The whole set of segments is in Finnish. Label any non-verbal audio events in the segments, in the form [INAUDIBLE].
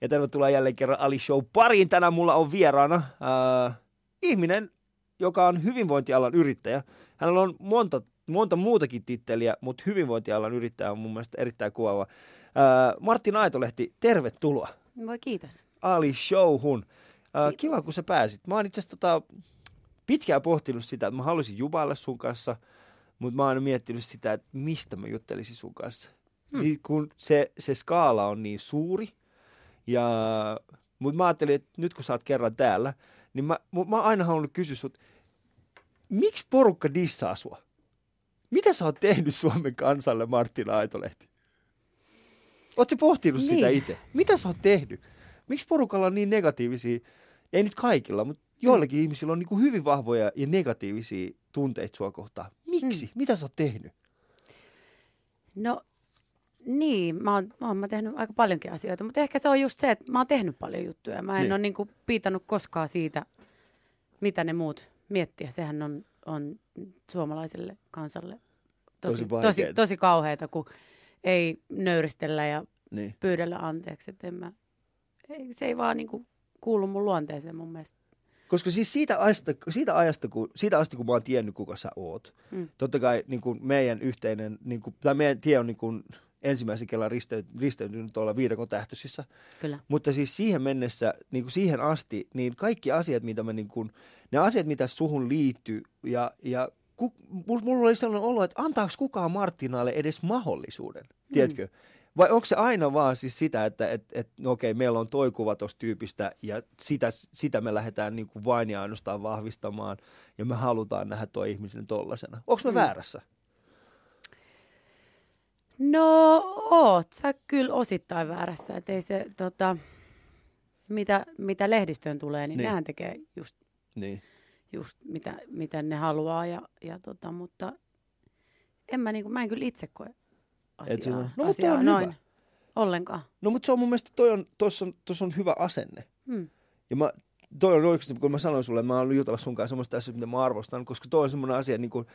Ja tervetuloa jälleen kerran Ali Show pariin. Tänään mulla on vieraana äh, ihminen, joka on hyvinvointialan yrittäjä. Hänellä on monta, monta muutakin titteliä, mutta hyvinvointialan yrittäjä on mun mielestä erittäin kuvaava. Äh, Martti Naitolehti, tervetuloa. Voi kiitos. Ali Showhun. Äh, kiva, kun sä pääsit. Mä oon itse asiassa tota, pitkään pohtinut sitä, että mä haluaisin jubailla sun kanssa, mutta mä oon miettinyt sitä, että mistä mä juttelisin sun kanssa. Hmm. Hmm. Kun se, se skaala on niin suuri, ja, mutta mä ajattelin, että nyt kun sä oot kerran täällä, niin mä, mä oon aina halunnut kysyä sut, miksi porukka dissaa sua? Mitä sä oot tehnyt Suomen kansalle, Martin Aitolehti? Ootko pohtinut niin. sitä itse? Mitä sä oot tehnyt? Miksi porukalla on niin negatiivisia, ei nyt kaikilla, mutta joillakin mm. ihmisillä on niin kuin hyvin vahvoja ja negatiivisia tunteita sua kohtaan. Miksi? Mm. Mitä sä oot tehnyt? No niin, mä oon, mä oon mä tehnyt aika paljonkin asioita, mutta ehkä se on just se, että mä oon tehnyt paljon juttuja. Mä en Niin. ole niinku piitannut koskaan siitä, mitä ne muut miettiä. Sehän on, on suomalaiselle kansalle Tosi tosi, tosi, tosi kauheata, kun ei nöyristellä ja Niin. pyydellä anteeksi. Et en mä, ei, se ei vaan niinku kuulu mun luonteeseen mun mielestä. Koska siis siitä ajasta, siitä ajasta kun, siitä asti, kun mä oon tiennyt, kuka sä oot. Mm. totta kai niin kuin meidän yhteinen, niin kuin, tai meidän tie on niin kuin ensimmäisen kerran risteytynyt tuolla viidakon tähtöisissä. Kyllä. Mutta siis siihen mennessä, niin kuin siihen asti, niin kaikki asiat, mitä mä niin kuin, ne asiat, mitä suhun liittyy, ja, ja ku, mulla oli sellainen olo, että antaako kukaan Martinalle edes mahdollisuuden, tiedätkö? Mm. Vai onko se aina vaan siis sitä, että et, et, no okei, meillä on toi kuva tuosta tyypistä ja sitä, sitä me lähdetään niin kuin vain ja ainoastaan vahvistamaan ja me halutaan nähdä tuo ihmisen tollasena. Onko mä. Mm. väärässä? No oot sä kyllä osittain väärässä, että ei se tota, mitä, mitä lehdistöön tulee, niin, Niin. nehän tekee just, Niin. just mitä, mitä ne haluaa ja, ja tota, mutta en mä, niinku, mä en kyllä itse koe Et asiaa, no, mutta asiaa on noin hyvä. ollenkaan. No mutta se on mun mielestä, toi on, tossa on, tossa on hyvä asenne. Hmm. Ja mä, toi on oikeasti, kun mä sanoin sulle, mä oon jutella sun kanssa semmoista asioista, mitä mä arvostan, koska toi on semmoinen asia, niin kuin,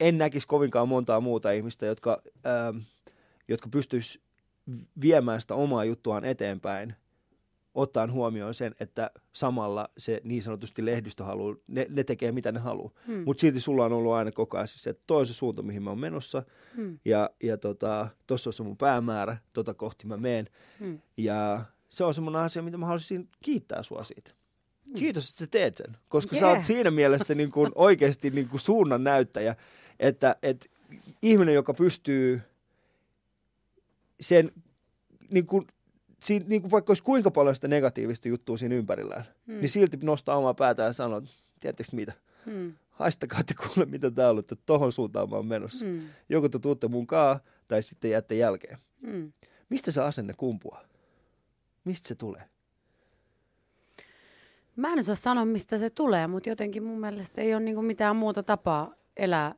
en näkisi kovinkaan montaa muuta ihmistä, jotka, ähm, jotka pystyis viemään sitä omaa juttuaan eteenpäin, ottaen huomioon sen, että samalla se niin sanotusti lehdistö haluaa, ne, ne tekee mitä ne haluaa. Hmm. Mutta silti sulla on ollut aina koko ajan siis se, että toi on se suunta, mihin mä oon menossa, Hmm. ja, ja tota, tossa on se mun päämäärä, tota kohti mä meen. Hmm. Ja se on semmoinen asia, mitä mä haluaisin kiittää sua siitä. Kiitos, että sä teet sen, koska sä Jee. oot siinä mielessä niin kuin oikeasti niin kuin suunnan näyttäjä, että, että ihminen, joka pystyy sen, niin kuin, siinä, niin kuin vaikka olisi kuinka paljon sitä negatiivista juttua siinä ympärillään, Hmm. niin silti nostaa omaa päätään ja sanoo, että tiedättekö mitä, Hmm. haistakaa te kuule mitä tää on ollut, että tohon suuntaan mä oon menossa. Hmm. Joko te tuutte mun kaa, tai sitten jäätte jälkeen. Hmm. Mistä se asenne kumpuaa? Mistä se tulee? Mä en osaa sanoa, mistä se tulee, mutta jotenkin mun mielestä ei ole niinku mitään muuta tapaa elää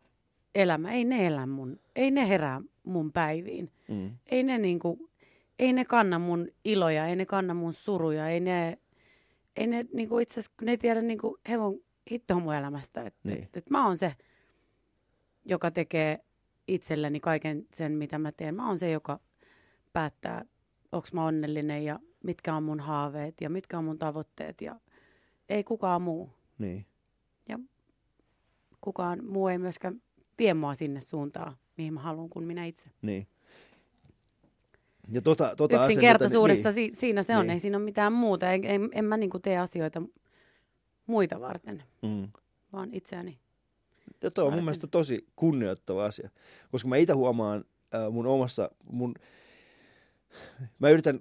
elämä. Ei ne elä mun, ei ne herää mun päiviin. Mm. Ei ne niinku, ei ne kanna mun iloja, ei ne kanna mun suruja, ei ne, ei ne niinku itse asiassa, ne ei tiedä niinku hevon hittoa mun elämästä. Et, Niin. et, et mä oon se, joka tekee itselleni kaiken sen, mitä mä teen. Mä oon se, joka päättää, onko mä onnellinen ja mitkä on mun haaveet ja mitkä on mun tavoitteet ja ei kukaan muu. Niin. Kukaan muu ei myöskään vie mua sinne suuntaan, mihin mä haluan, kuin minä itse. Niin. Ja tota, tota Yksinkertaisuudessa asennetta, si- siinä se on, Niin. ei siinä ole mitään muuta. En, en, en mä niinku tee asioita muita varten, niin, mm. vaan itseäni. Ja toi on mun varten. mielestä tosi kunnioittava asia. Koska mä itse huomaan äh, mun omassa, mun, mä yritän,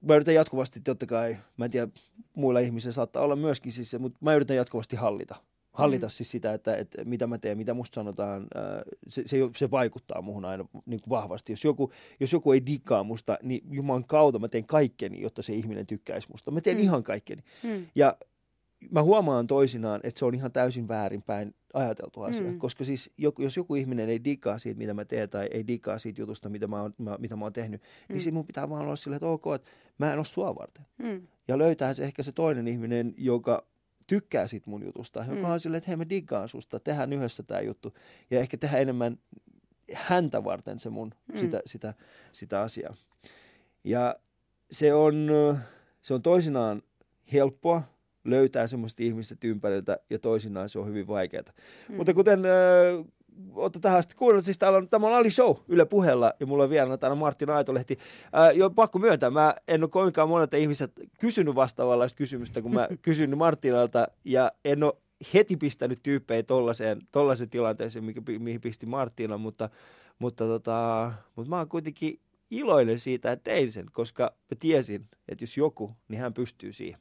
mä yritän jatkuvasti, totta kai, mä en tiedä, muilla ihmisillä saattaa olla myöskin siis, se, mutta mä yritän jatkuvasti hallita. Hallita mm. Siis sitä, että, että mitä mä teen, mitä musta sanotaan, äh, se, se, se vaikuttaa muhun aina niin kuin vahvasti. Jos joku, jos joku ei digaa musta, niin juman kautta mä teen kaikkeni, jotta se ihminen tykkäisi musta. Mä teen mm. Ihan kaikkeni. Mm. Ja mä huomaan toisinaan, että se on ihan täysin väärinpäin ajateltu asia. Mm. Koska siis joku, jos joku ihminen ei digaa siitä, mitä mä teen, tai ei digaa siitä jutusta, mitä mä oon, mä, mitä mä oon tehnyt, mm. niin Mm. sit mun pitää vaan olla silleen, että ok, että mä en ole sua varten. Mm. Ja löytää se ehkä se toinen ihminen, joka tykkää siitä mun jutusta, joka Mm. on silleen, että hei mä digaan susta, tehdään yhdessä tämä juttu. Ja ehkä tehdään enemmän häntä varten se mun, Mm. sitä, sitä, sitä asiaa. Ja se on, se on toisinaan helppoa löytää semmoista ihmistä ympäriltä ja toisinaan se on hyvin vaikeaa. Mm. Mutta kuten äh, olette tähän asti kuunnellut, siis täällä on, tämä on Ali Show Yle puheella ja mulla on vielä täällä Martin Aitolehti. Ää, jo pakko myöntää, mä en ole kovinkaan monelta ihmiset kysynyt vastaavanlaista kysymystä, kun mä [LAUGHS] kysyn Martinalta ja en ole heti pistänyt tyyppejä tollaiseen, tollaiseen tilanteeseen, mikä, mihin pisti Martina, mutta, mutta, tota, mutta mä oon kuitenkin iloinen siitä, että tein sen, koska mä tiesin, että jos joku, niin hän pystyy siihen.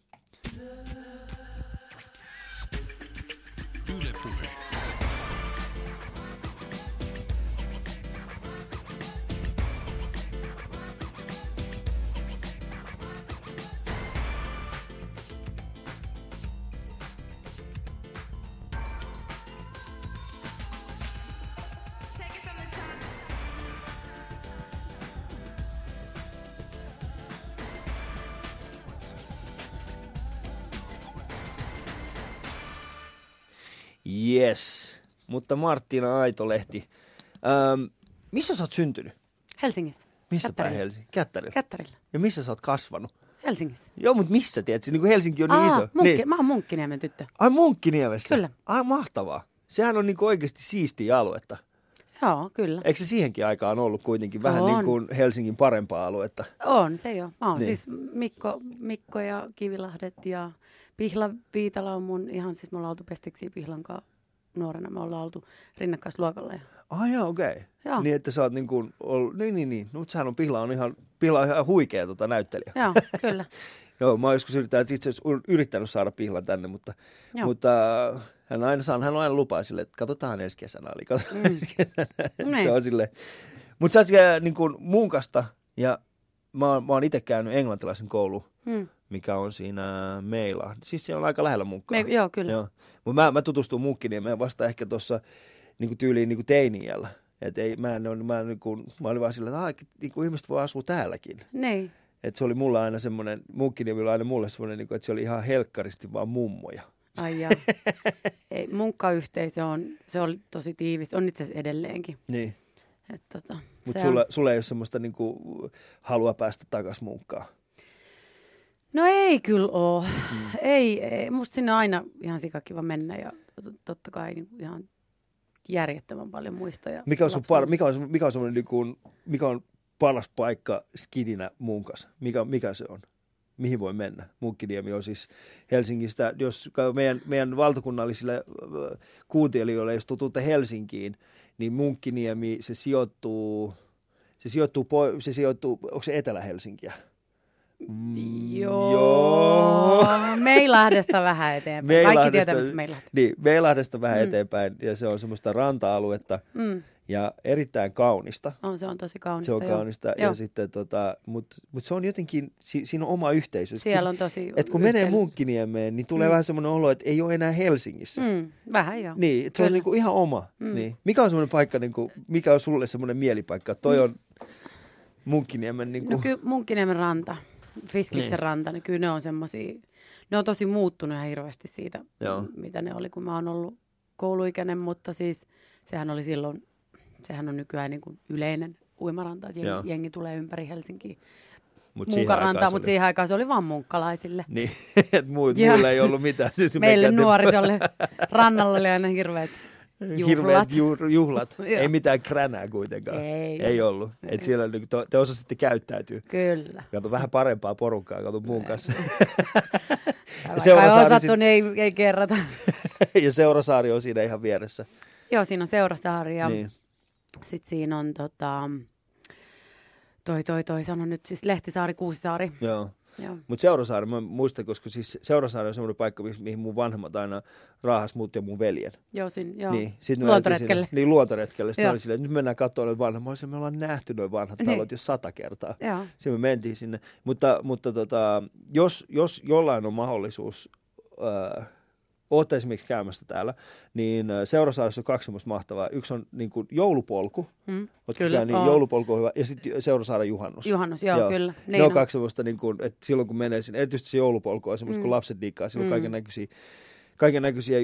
Mutta Martina Aitolehti. Ähm, missä sä oot syntynyt? Helsingissä. Missä päin Helsinki? Kättärillä. Kättärillä. Ja missä sä oot kasvanut? Helsingissä. Joo, mutta missä, tiedätkö? Niin kuin Helsinki on niin Aa, iso. Munkki, niin. Mä oon Munkkiniemen tyttö. Ai Munkkiniemessä? Kyllä. Ai mahtavaa. Sehän on niin kuin oikeasti siistiä aluetta. Joo, kyllä. Eikö se siihenkin aikaan ollut kuitenkin vähän On. niin kuin Helsingin parempaa aluetta? On se jo. Mä oon Niin. niin. siis Mikko, Mikko ja Kivilahdet ja Pihla Viitala on mun ihan, siis me ollaan oltu pestiksi Pihlan kanssa nuorena. Me ollaan oltu rinnakkaisluokalla. Ja... Ai joo, okei. Okay. Joo. Niin, että sä oot niin kuin, ollut, niin, niin, niin. No, sehän on, Pihla on ihan, Pihla on ihan huikea tota, näyttelijä. Joo, [LAUGHS] kyllä. Joo, mä oon joskus yrittänyt, itse yrittänyt saada Pihlan tänne, mutta, Joo. mutta äh, hän, aina saa, hän on aina lupaa sille, että katsotaan ensi kesänä. Eli katsotaan mm. ensi kesänä. [LAUGHS] Niin. se on sille. Mutta sä oot niin kuin munkasta ja mä oon, mä oon itse käynyt englantilaisen koulu, Hmm. Mikä on siinä Meila. Siis se on aika lähellä munkkaa. Me, joo, kyllä. Joo. Mutta mä, mä tutustuin Munkkiniemeen vasta ehkä tuossa niin tyyliin niin teiniällä. Et ei, mä, en, ole- mä, en, niin kuin, mä olin vaan sillä, että ah, niin kuin ihmiset voi asua täälläkin. Niin. Et se oli mulla aina semmoinen, Munkkiniemi oli aina mulle semmoinen, niin kuin, että se oli ihan helkkaristi vaan mummoja. Ai jaa. [LAUGHS] Ei, munkkayhteisö on, se oli tosi tiivis, on itse asiassa edelleenkin. Niin. Tota, Mutta sulla, on- sulla ei ole semmoista niin kuin, halua päästä takaisin munkkaan. No ei kyllä oo. Mm. Ei, ei, musta sinne on aina ihan sikakiva mennä ja to- totta kai niin ihan järjettömän paljon muistoja. Mikä on, sun par, mikä on, mikä on niin kuin, mikä on paras paikka skidinä munkas? Mikä, mikä se on? Mihin voi mennä? Munkkiniemi on siis Helsingistä, jos meidän, meidän valtakunnallisille äh, kuuntelijoille, jos tututte Helsinkiin, niin Munkkiniemi, se sijoittuu, se sijoittuu, se sijoittuu onko se Etelä-Helsinkiä? Mm, Joo. joo. Meilahdesta vähän eteenpäin. Kaikki Meilahdesta- tietää, missä Meilahti. Niin, Meilahdesta vähän Mm. mm. eteenpäin, ja se on semmoista ranta-aluetta, Mm. ja erittäin kaunista. On, se on tosi kaunista. Se on kaunista, Joo. ja sitten tota, mutta mut se on jotenkin, si, siinä on oma yhteisö. Siellä on tosi... Et kun menee Munkkiniemeen, niin tulee Mm. mm. vähän semmoinen olo, että ei ole enää Helsingissä. Mm. Mm, vähän joo. Niin, se on niinku ihan oma. Mm. Mm. Niin. Mikä on semmoinen paikka, niinku, mikä on sulle semmoinen mielipaikka? Toi on Munkkiniemen niinku... No kyllä Munkkiniemen ranta, Fiskitsen Niin. ranta, niin kyllä ne on semmosia, ne on tosi muuttunut ihan hirveästi siitä, Joo. mitä ne oli, kun mä oon ollut kouluikäinen, mutta siis sehän oli silloin, sehän on nykyään niin kuin yleinen uimaranta, että jengi, jengi tulee ympäri Helsinkiä mut siihen munkarantaa, mutta oli- siihen aikaan se oli vaan munkkalaisille. Niin, [LAUGHS] että muut, muilla ei ollut mitään. Siis me Meille nuorisolle rannalla oli aina hirveät juhlat. Hirveät ju- juhlat. [LAUGHS] Ei mitään kränää kuitenkaan. Ei. ei ollut. Et siellä niinku to, te osasitte käyttäytyä. Kyllä. Kato vähän parempaa porukkaa, kato mun kanssa. [LAUGHS] Seurasaari ei osattu, niin ei, ei kerrata. [LAUGHS] ja Seurasaari on siinä ihan vieressä. Joo, siinä on Seurasaari ja Niin. sitten siinä on tota, toi, toi, toi, sano nyt siis Lehtisaari, Kuusisaari. Joo. Mutta Seurasaari, mä muistan, koska siis Seurasaari on semmoinen paikka, mihin- mun vanhemmat aina raahas mut ja mun veljen. Joo, siinä, joo. Niin, sit Luontoretkelle. Sinne, niin, luontoretkelle. Sitten oli silleen, nyt mennään katsomaan noita vanhoja. Mä olisin, me ollaan nähty noin vanhat Niin. talot jo sata kertaa. Joo. Sitten me mentiin sinne. Mutta, mutta tota, jos, jos jollain on mahdollisuus, äh, ootte esimerkiksi käymässä täällä, niin äh, Seurasaaressa on kaksi semmoista mahtavaa. Yksi on niin kuin joulupolku. Mm. Kyllä, käynyt? oon. joulupolku on hyvä. Ja sitten Seurasaaren juhannus. Juhannus, joo, Joo. kyllä. Ne on kaksi semmoista, niin kuin, että silloin kun menee sinne, erityisesti se joulupolku on semmoista, mm. Kun lapset diikkaa, silloin Mm. kaiken näköisiä kaiken näköisiä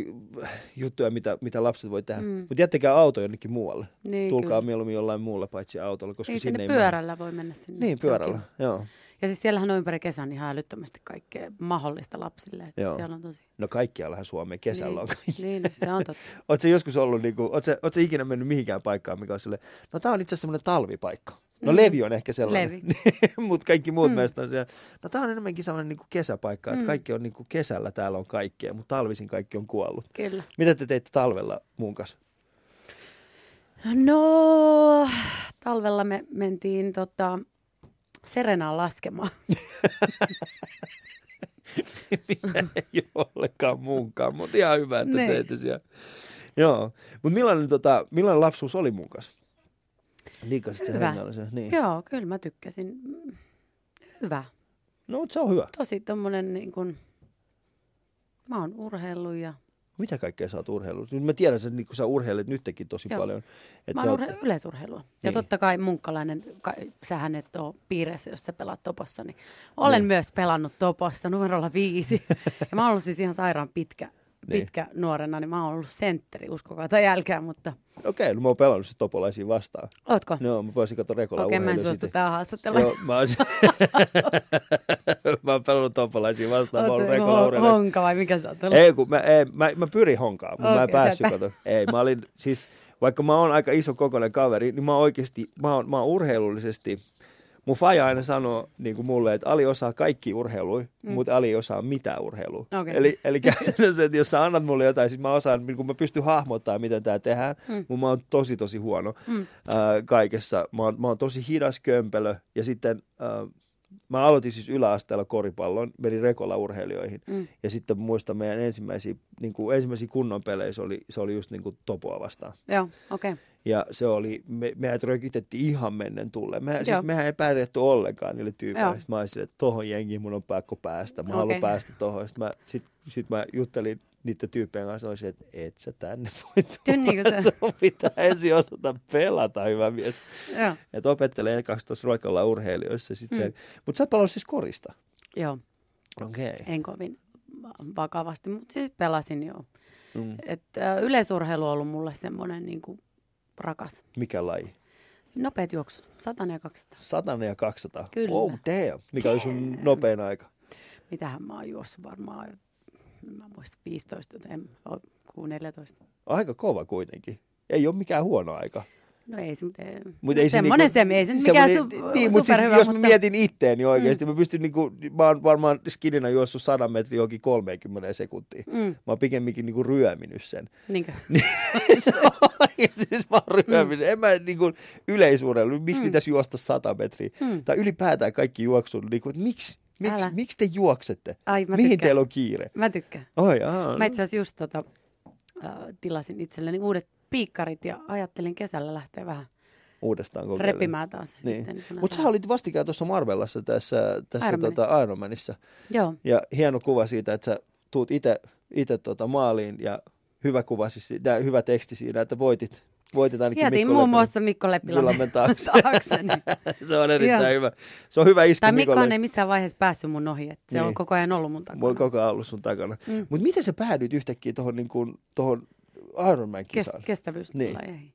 juttuja, mitä, mitä lapset voi tehdä. Mm. Mutta jättäkää auto jonnekin muualle. niin, Tulkaa kyllä. mieluummin jollain muulla paitsi autolla, koska Ei sinne sinne ei pyörällä voi mennä sinne. Niin, on pyörällä, joo. Ja siis siellähän on ympäri kesän ihan älyttömästi kaikkea mahdollista lapsille. Että Joo. siellä on tosi... No kaikkiallahan Suomeen kesällä niin, on kaikki. Niin, no, se on totta. [LAUGHS] Oletko joskus ollut, niin kuin, ootko, ootko ikinä mennyt mihinkään paikkaan, mikä on sille, no tämä on itse asiassa semmoinen talvipaikka. No Mm. Levi on ehkä sellainen, Levi. [LAUGHS] mutta kaikki muut Mm. meistä on siellä. No tämä on enemmänkin sellainen niin kuin kesäpaikka, että Mm. kaikki on niin kuin kesällä täällä on kaikkea, mutta talvisin kaikki on kuollut. Kyllä. Mitä te teitte talvella mun kanssa? No, talvella me mentiin tota, Serenaan laskemaan. [LAUGHS] Ei ole ollenkaan munkaan, mutta ihan hyvä, että Niin. teitte siellä. Joo, mutta millainen, tota, millainen lapsuus oli mun kanssa? Niin, se Hyvä. niin. Joo, kyllä mä tykkäsin. Hyvä. No, se on hyvä. Tosi tommonen niin kuin, mä oon urheillut ja Mitä kaikkea sä oot urheillut? Nyt mä tiedän, että niin sä urheilet nytkin tosi Joo. paljon. Että mä oon oot- urhe- yleisurheilua. Ja Niin. totta kai munkkalainen, ka, sähän et ole piireissä, jos sä pelaat topossa, niin olen Niin. myös pelannut topossa numerolla viisi. [LAUGHS] ja mä oon ollut siis ihan sairaan pitkä, Niin. pitkä nuorena, niin mä oon ollut sentteri, uskokaa tai jälkeen, mutta Okei, no mä oon pelannut sit topolaisia vastaan. ootko? No, mä pääsin katsoa Rekola Okei, mä en suostu tähän haastatteluun. Joo, mä oon, [LAUGHS] mä oon pelannut topolaisia vastaan. Mä oon Oot ollut se Rekola urheilija. honka vai mikä sä oot ollut? Ei, kun mä, ei, mä, mä pyrin honkaan, mutta mä en päässyt, pää- kato. Ei, mä olin siis, vaikka mä oon aika iso kokoinen kaveri, niin mä oon oikeasti, mä oon, mä oon urheilullisesti, mun faija aina sanoo niin kuin mulle, että Ali osaa kaikki urheilui, mm. mutta Ali ei osaa mitään urheilua. Okei. Eli, eli käytännössä, että jos sä annat mulle jotain, siis mä osaan, niin kun mä pystyn hahmottaa, miten tää tehdään, mm. mutta mä oon tosi tosi huono Mm. ää, kaikessa. Mä oon, mä oon tosi hidas kömpelö ja sitten ää, mä aloitin siis yläasteella koripallon, menin Rekola urheilijoihin Mm. ja sitten muistan meidän ensimmäisiä, niin kuin ensimmäisiä kunnon pelejä, se oli, se oli just niin kuin Topoa vastaan. Joo, okei. Okay. Ja se oli, me, meidät rökitettiin ihan mennen tulle. Me, siis mehän ei pärjätty ollenkaan niille tyypeille. Mä olisin, että tohon jengiin mun on pakko päästä. Mä Okei. haluan päästä tohon. Sitten mä, sit, sit mä juttelin niiden tyyppien kanssa, olisin, että et sä tänne voi tulla. se- Sun pitää ensin osata pelata, hyvä mies. Että opettelee ekaksi tuossa roikalla urheilijoissa. Sit Mm. Mutta sä palasit siis korista. Joo, Okei. Okay. en kovin vakavasti, mutta siis pelasin joo. Mm. Et, ä, yleisurheilu on ollut mulle semmoinen niin kuin rakas. Mikä laji? Nopeat juoksut, 100 ja 200. 100 ja 200. Kyllä. Oh damn. Mikä oli sun nopein aika? Mitähän mä oon juossut varmaan, mä muista 15, en, oo, ku 14. Aika kova kuitenkin. Ei ole mikään huono aika. No ei se, mutta Mut ei se semmoinen niinku- se, ei se mikään su, niin, mutta siis, superhyvä, jos mutta mietin itteeni oikeasti, mm. mä pystyn niinku, mä oon varmaan skinina juossut 100 metriä johonkin 30 sekuntia. Mm, Mä oon pikemminkin niinku ryöminyt sen. niinkö? [LAUGHS] [LAUGHS] siis mä oon ryöminyt. En mä niinku yleisurheilu, miksi Mm. pitäisi juosta 100 metriä? Mm. Tai ylipäätään kaikki juoksun, niinku, että miksi, miksi, Älä. miksi te juoksette? Ai, Mihin tykkään. teillä on kiire? Mä tykkään. Oi, aa, Mä itse asiassa just tota, äh, tilasin itselleni uudet piikkarit ja ajattelin kesällä lähteä vähän uudestaan kokeilemaan. repimään taas. Niin. Mutta sä olit vastikään tuossa Marvellassa tässä, tässä Ironmanissa. tota Ironmanissa. Joo, Ja hieno kuva siitä, että sä tuut itse tota maaliin ja hyvä kuva, siis, ja hyvä teksti siinä, että voitit, voitit ainakin jätin Mikko muun muassa Mikko Leppilammen taakse. taakse. niin. [LAUGHS] Se on erittäin Joo. hyvä. Se on hyvä isku Tai Mikolle. Mikkohan ei missään vaiheessa päässyt mun ohi, että se Niin. on koko ajan ollut mun takana. koko ajan ollut sun takana. Mm. Mutta miten sä päädyit yhtäkkiä tuohon niin kuin, tohon Kes, Ironman-kisaan? kestävyyslajeihin.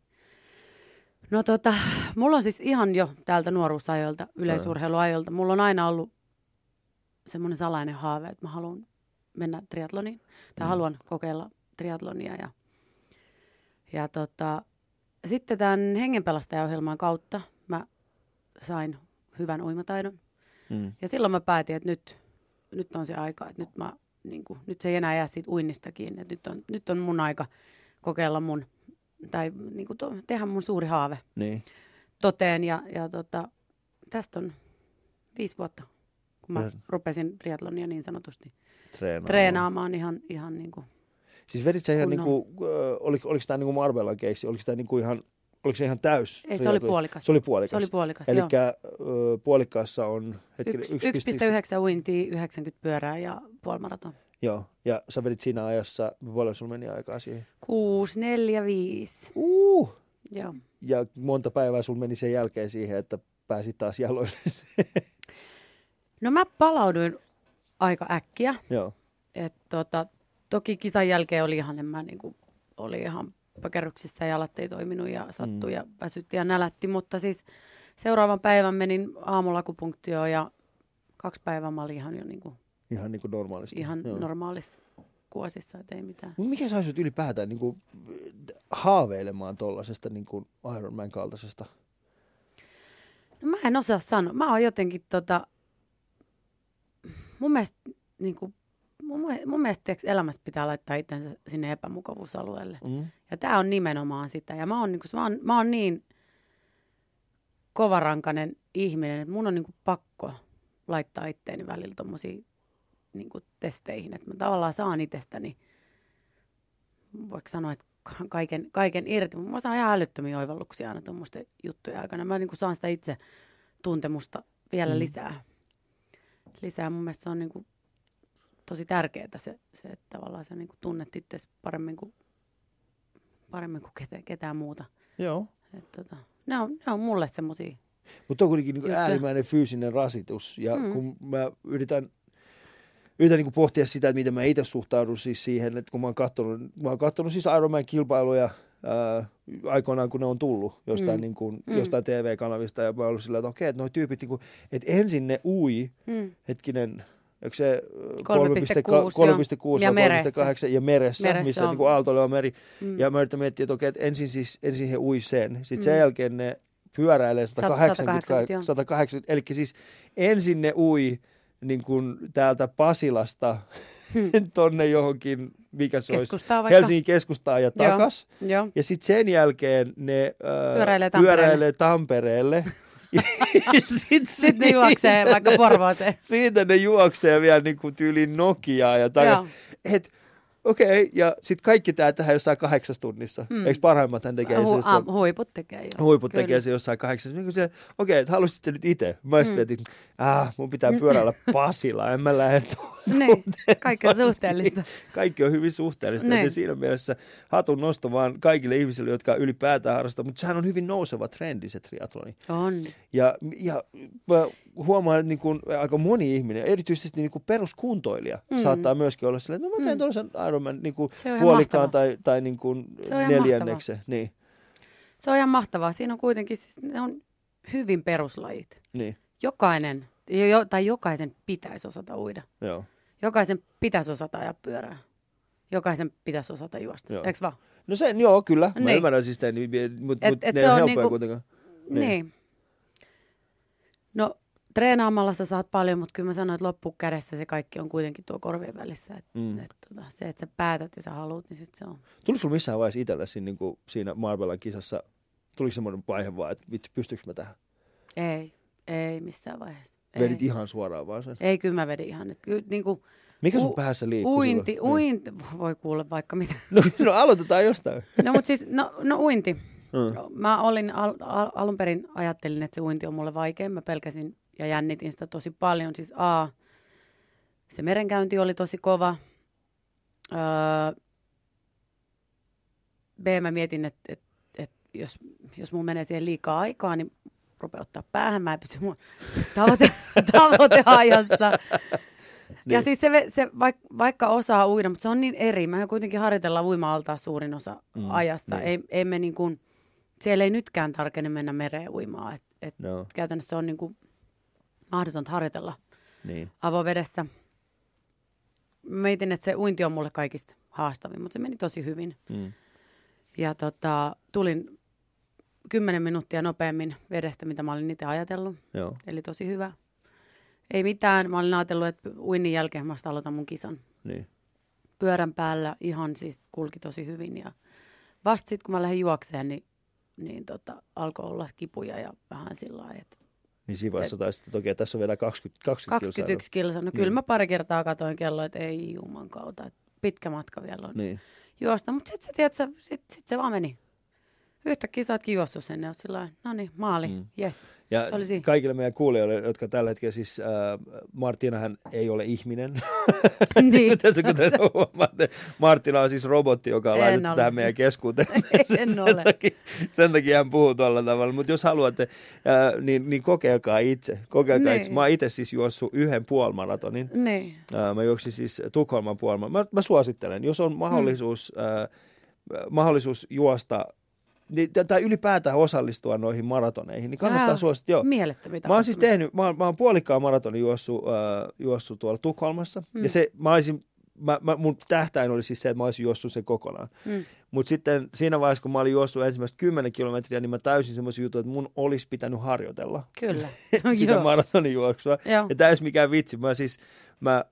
No tota, mulla on siis ihan jo täältä nuoruusajoilta, yleisurheiluajoilta, mulla on aina ollut semmoinen salainen haave, että mä haluan mennä triatloniin, tai Mm. haluan kokeilla triatlonia. Ja, ja tota, sitten tämän hengenpelastajaohjelman kautta mä sain hyvän uimataidon. Mm. Ja silloin mä päätin, että nyt, nyt on se aika, että nyt, mä, niin kuin, nyt se ei enää jää siitä uinnista kiinni. Että nyt, on, nyt on mun aika kokeilla mun, tai niin kuin to, tehdä mun suuri haave Niin. toteen. Ja, ja tota, tästä on viisi vuotta, kun mä Ja- rupesin triatlonia niin sanotusti Treenaamaan. treenaamaan ihan, ihan niin kuin, Siis vedit sä ihan niinku, äh, oliko, oliko tämä niinku Marvellan keissi, oliko tämä niinku ihan, oliko se ihan täys? ei se oli puolikas. Se oli puolikas. Se oli puolikas, Eli joo. puolikkaassa on hetkinen, Yks- 1,9 uintia, 90 pyörää ja puolimaraton. Joo, ja sä vedit siinä ajassa, paljon sulla meni aikaa siihen? 6, 4, 5. Uh! Joo. Ja monta päivää sulla meni sen jälkeen siihen, että pääsit taas jaloille. [LAUGHS] No mä palauduin aika äkkiä. Joo. Et tota, toki kisan jälkeen oli ihan, en mä niinku, oli ihan pakerruksissa ja jalat ei toiminut ja sattui Mm. ja väsytti ja nälätti, mutta siis seuraavan päivän menin aamulla akupunktioon ja kaksi päivää mä olin ihan jo niin kuin, Ihan niin kuin normaalisti. ihan Joo. normaalissa kuosissa, että ei mitään. Mut mikä saisi ylipäätään niin kuin, haaveilemaan tuollaisesta niin kuin Iron Man kaltaisesta? No mä en osaa sanoa. Mä oon jotenkin tota, mun mielestä, niin kuin, mun, mun mielestä tiiäks, elämässä pitää laittaa itsensä sinne epämukavuusalueelle. Mm. Ja tämä on nimenomaan sitä. Ja mä oon, niin kuin, mä oon, mä oon niin kovarankainen ihminen, että mun on niin kuin, pakko laittaa itteeni välillä tommosiin niin kuin, testeihin. Että mä tavallaan saan itsestäni, voiko sanoa, että ka- kaiken, kaiken irti. Mutta mä saan ihan älyttömiä oivalluksia aina tuommoisten juttujen aikana. Mä niin kuin, saan sitä itse tuntemusta vielä Mm. lisää. Lisää. Mun mielestä se on niin kuin, tosi tärkeää se, se, että tavallaan sä niin kuin, tunnet itse paremmin kuin, paremmin kuin ketä, ketään muuta. Joo. Et, tota, ne, on, ne on mulle semmosia. Mutta on kuitenkin niin äärimmäinen fyysinen rasitus. Ja. Mm. kun mä yritän, yritän niin pohtia sitä, että miten mä itse suhtaudun siis siihen, että kun mä oon katsonut, mä oon katsonut siis Iron Man kilpailuja ää, aikoinaan, kun ne on tullut jostain, mm. Niin kuin, Mm. jostain TV-kanavista. Ja mä oon ollut sillä, että okei, että noi tyypit, niin kuin, että ensin ne ui, Mm. hetkinen, Eikö se 3,6 3,6 ja meressä. 3,8 ja meressä, Meressä missä on. niin kuin aalto oleva meri. Mm. Ja mä yritän miettiä, että okei, että ensin, siis, ensin he ui sen, sitten sen Mm. jälkeen ne pyöräilee 180, 180, joo. 180 eli siis ensin ne ui niin kuin täältä Pasilasta [LAUGHS] tonne johonkin, mikä se olisi, Keskustaa vaikka. Helsingin keskustaan ja takas. Joo. Ja sitten sen jälkeen ne ää, Pyöräilee Tampereelle. pyöräilee Tampereelle. [LAUGHS] sitten Sitten ne juoksee vaikka Porvooseen. siitä ne juoksee vielä niin kuin tyyliin Nokiaa ja takaisin. Joo. Et, okei, okay, ja sitten kaikki tämä tehdään jossain kahdeksassa tunnissa. Mm. Mm. Eikö parhaimmat hän tekee Hu- jossain, ah, huiput tekee jo. huiput Kyllä. tekee se jossain kahdeksassa. Niin okei, okay, että haluaisit se nyt itse. Mä mm. mietin, ah, mun pitää pyöräillä Pasila, en mä lähde. Niin, [LAUGHS] kaikki on suhteellista. Kaikki on hyvin suhteellista. Niin. Ja siinä mielessä hatun nosto vaan kaikille ihmisille, jotka ylipäätään harrastavat. Mutta sehän on hyvin nouseva trendi se triatloni. On. Ja, ja mä huomaan, että niin kuin aika moni ihminen, erityisesti niin kuin peruskuntoilija, mm. Saattaa myöskin olla silleen, että no mä teen Mm. tuollaisen Ironman niin kuin Se puolikkaan mahtavaa. tai, tai niin kuin Se neljänneksen. Niin, Se on ihan mahtavaa. Siinä on kuitenkin, siis ne on hyvin peruslajit. niin, Jokainen, jo, tai jokaisen pitäisi osata uida. joo. Jokaisen pitäisi osata ajaa pyörää. Jokaisen pitäisi osata juosta. Joo. Eikö vaan? No sen, joo, kyllä. Mä Niin. ymmärrän siis niin, mutta Et- mut et ne se on helppoja niinku- kuitenkaan. Niin. niin. No, treenaamalla sä saat paljon, mutta kyllä mä sanoin, että loppukädessä se kaikki on kuitenkin tuo korvien välissä. Et, Mm. et, tota, se, että sä päätät ja sä haluat, niin sit se on. Tuliko sulla missään vaiheessa itsellesi niin kuin siinä Marvelan kisassa, tuliko semmoinen vaihe vaan, että vittu, pystyykö mä tähän? Ei, ei missään vaiheessa. Ei. Vedit ihan suoraan vaan sen. ei, kyllä mä vedin ihan. Et, kyllä, niin kuin, Mikä sun U- päässä liikkuu uinti, silloin? uinti, voi kuulla vaikka mitä. Niin. [LAUGHS] No, no aloitetaan jostain. No, mutta siis, no, no uinti. Mm. Mä olin al, al, alun perin ajattelin, että se uinti on mulle vaikea. Mä pelkäsin ja jännitin sitä tosi paljon. Siis A, se merenkäynti oli tosi kova. Öö, B, mä mietin, että, että, että jos, jos mun menee siihen liikaa aikaa, niin rupeaa ottaa päähän. Mä en pysy mun [LAUGHS] tavoite, tavoiteajassa. Niin. Ja siis se, se vaik, vaikka osaa uida, mutta se on niin eri. Mehän kuitenkin harjoitellaan uima-altaa suurin osa Mm, ajasta. niin. Ei, ei me niin kuin, siellä ei nytkään tarkene mennä mereen uimaan. Et, et No, Käytännössä on niin kuin mahdotonta harjoitella niin. avovedessä. Mietin, että se uinti on mulle kaikista haastavin, mutta se meni tosi hyvin. Mm. Ja tota, tulin kymmenen minuuttia nopeammin vedestä, mitä mä olin itse ajatellut. Joo. Eli tosi hyvä. Ei mitään. Mä olin ajatellut, että uinnin jälkeen mä aloitan mun kisan. Niin. Pyörän päällä ihan siis kulki tosi hyvin. Ja vasta sitten, kun mä lähdin juokseen, niin, niin tota, alkoi olla kipuja ja vähän sillä lailla, että Niin siinä vaiheessa taisit, että okei, tässä on vielä 20, 20 kilsaa. 21 kilsa. No kyllä mä pari kertaa katoin kelloa, että ei juman kautta. Pitkä matka vielä on Niin. juosta. Mutta sitten sä tiedät, sit, sit se vaan meni. Yhtäkkiä sä ootkin juossut sinne, oot sillä no niin, maali, Mm. mm. yes. Ja Se oli siinä. kaikille meidän kuulijoille, jotka tällä hetkellä siis, äh, Martinahan ei ole ihminen. [LAUGHS] niin. [LAUGHS] Tässä kuten huomaatte, Martina on siis robotti, joka on En laitettu ole. tähän meidän keskuuteen. [LAUGHS] En sen, ole. Takia, sen takia hän puhuu tuolla tavalla. Mutta jos haluatte, ää, niin, niin kokeilkaa itse. Kokeilkaa Niin. itse. Mä oon itse siis juossut yhden puolimaratonin. niin. Ää, mä juoksin siis Tukholman puolimaratonin. Mä, mä suosittelen, jos on mahdollisuus, Mm. ää, mahdollisuus juosta niin, tai ylipäätään osallistua noihin maratoneihin, niin kannattaa Jaa, suosittaa. Joo. Mielettömiä Mä oon siis tehnyt, mä oon, mä oon puolikkaan maratonin juossut, äh, juossut tuolla Tukholmassa. Mm. Ja se, mä olisin, mä, mä, mun tähtäin oli siis se, että mä olisin juossut sen kokonaan. Mm. Mutta sitten siinä vaiheessa, kun mä olin juossut ensimmäistä 10 kilometriä, niin mä täysin semmoisen jutun, että mun olisi pitänyt harjoitella Kyllä. [LAUGHS] sitä maratonin juoksua. Ja täys mikään vitsi. Mä siis, mä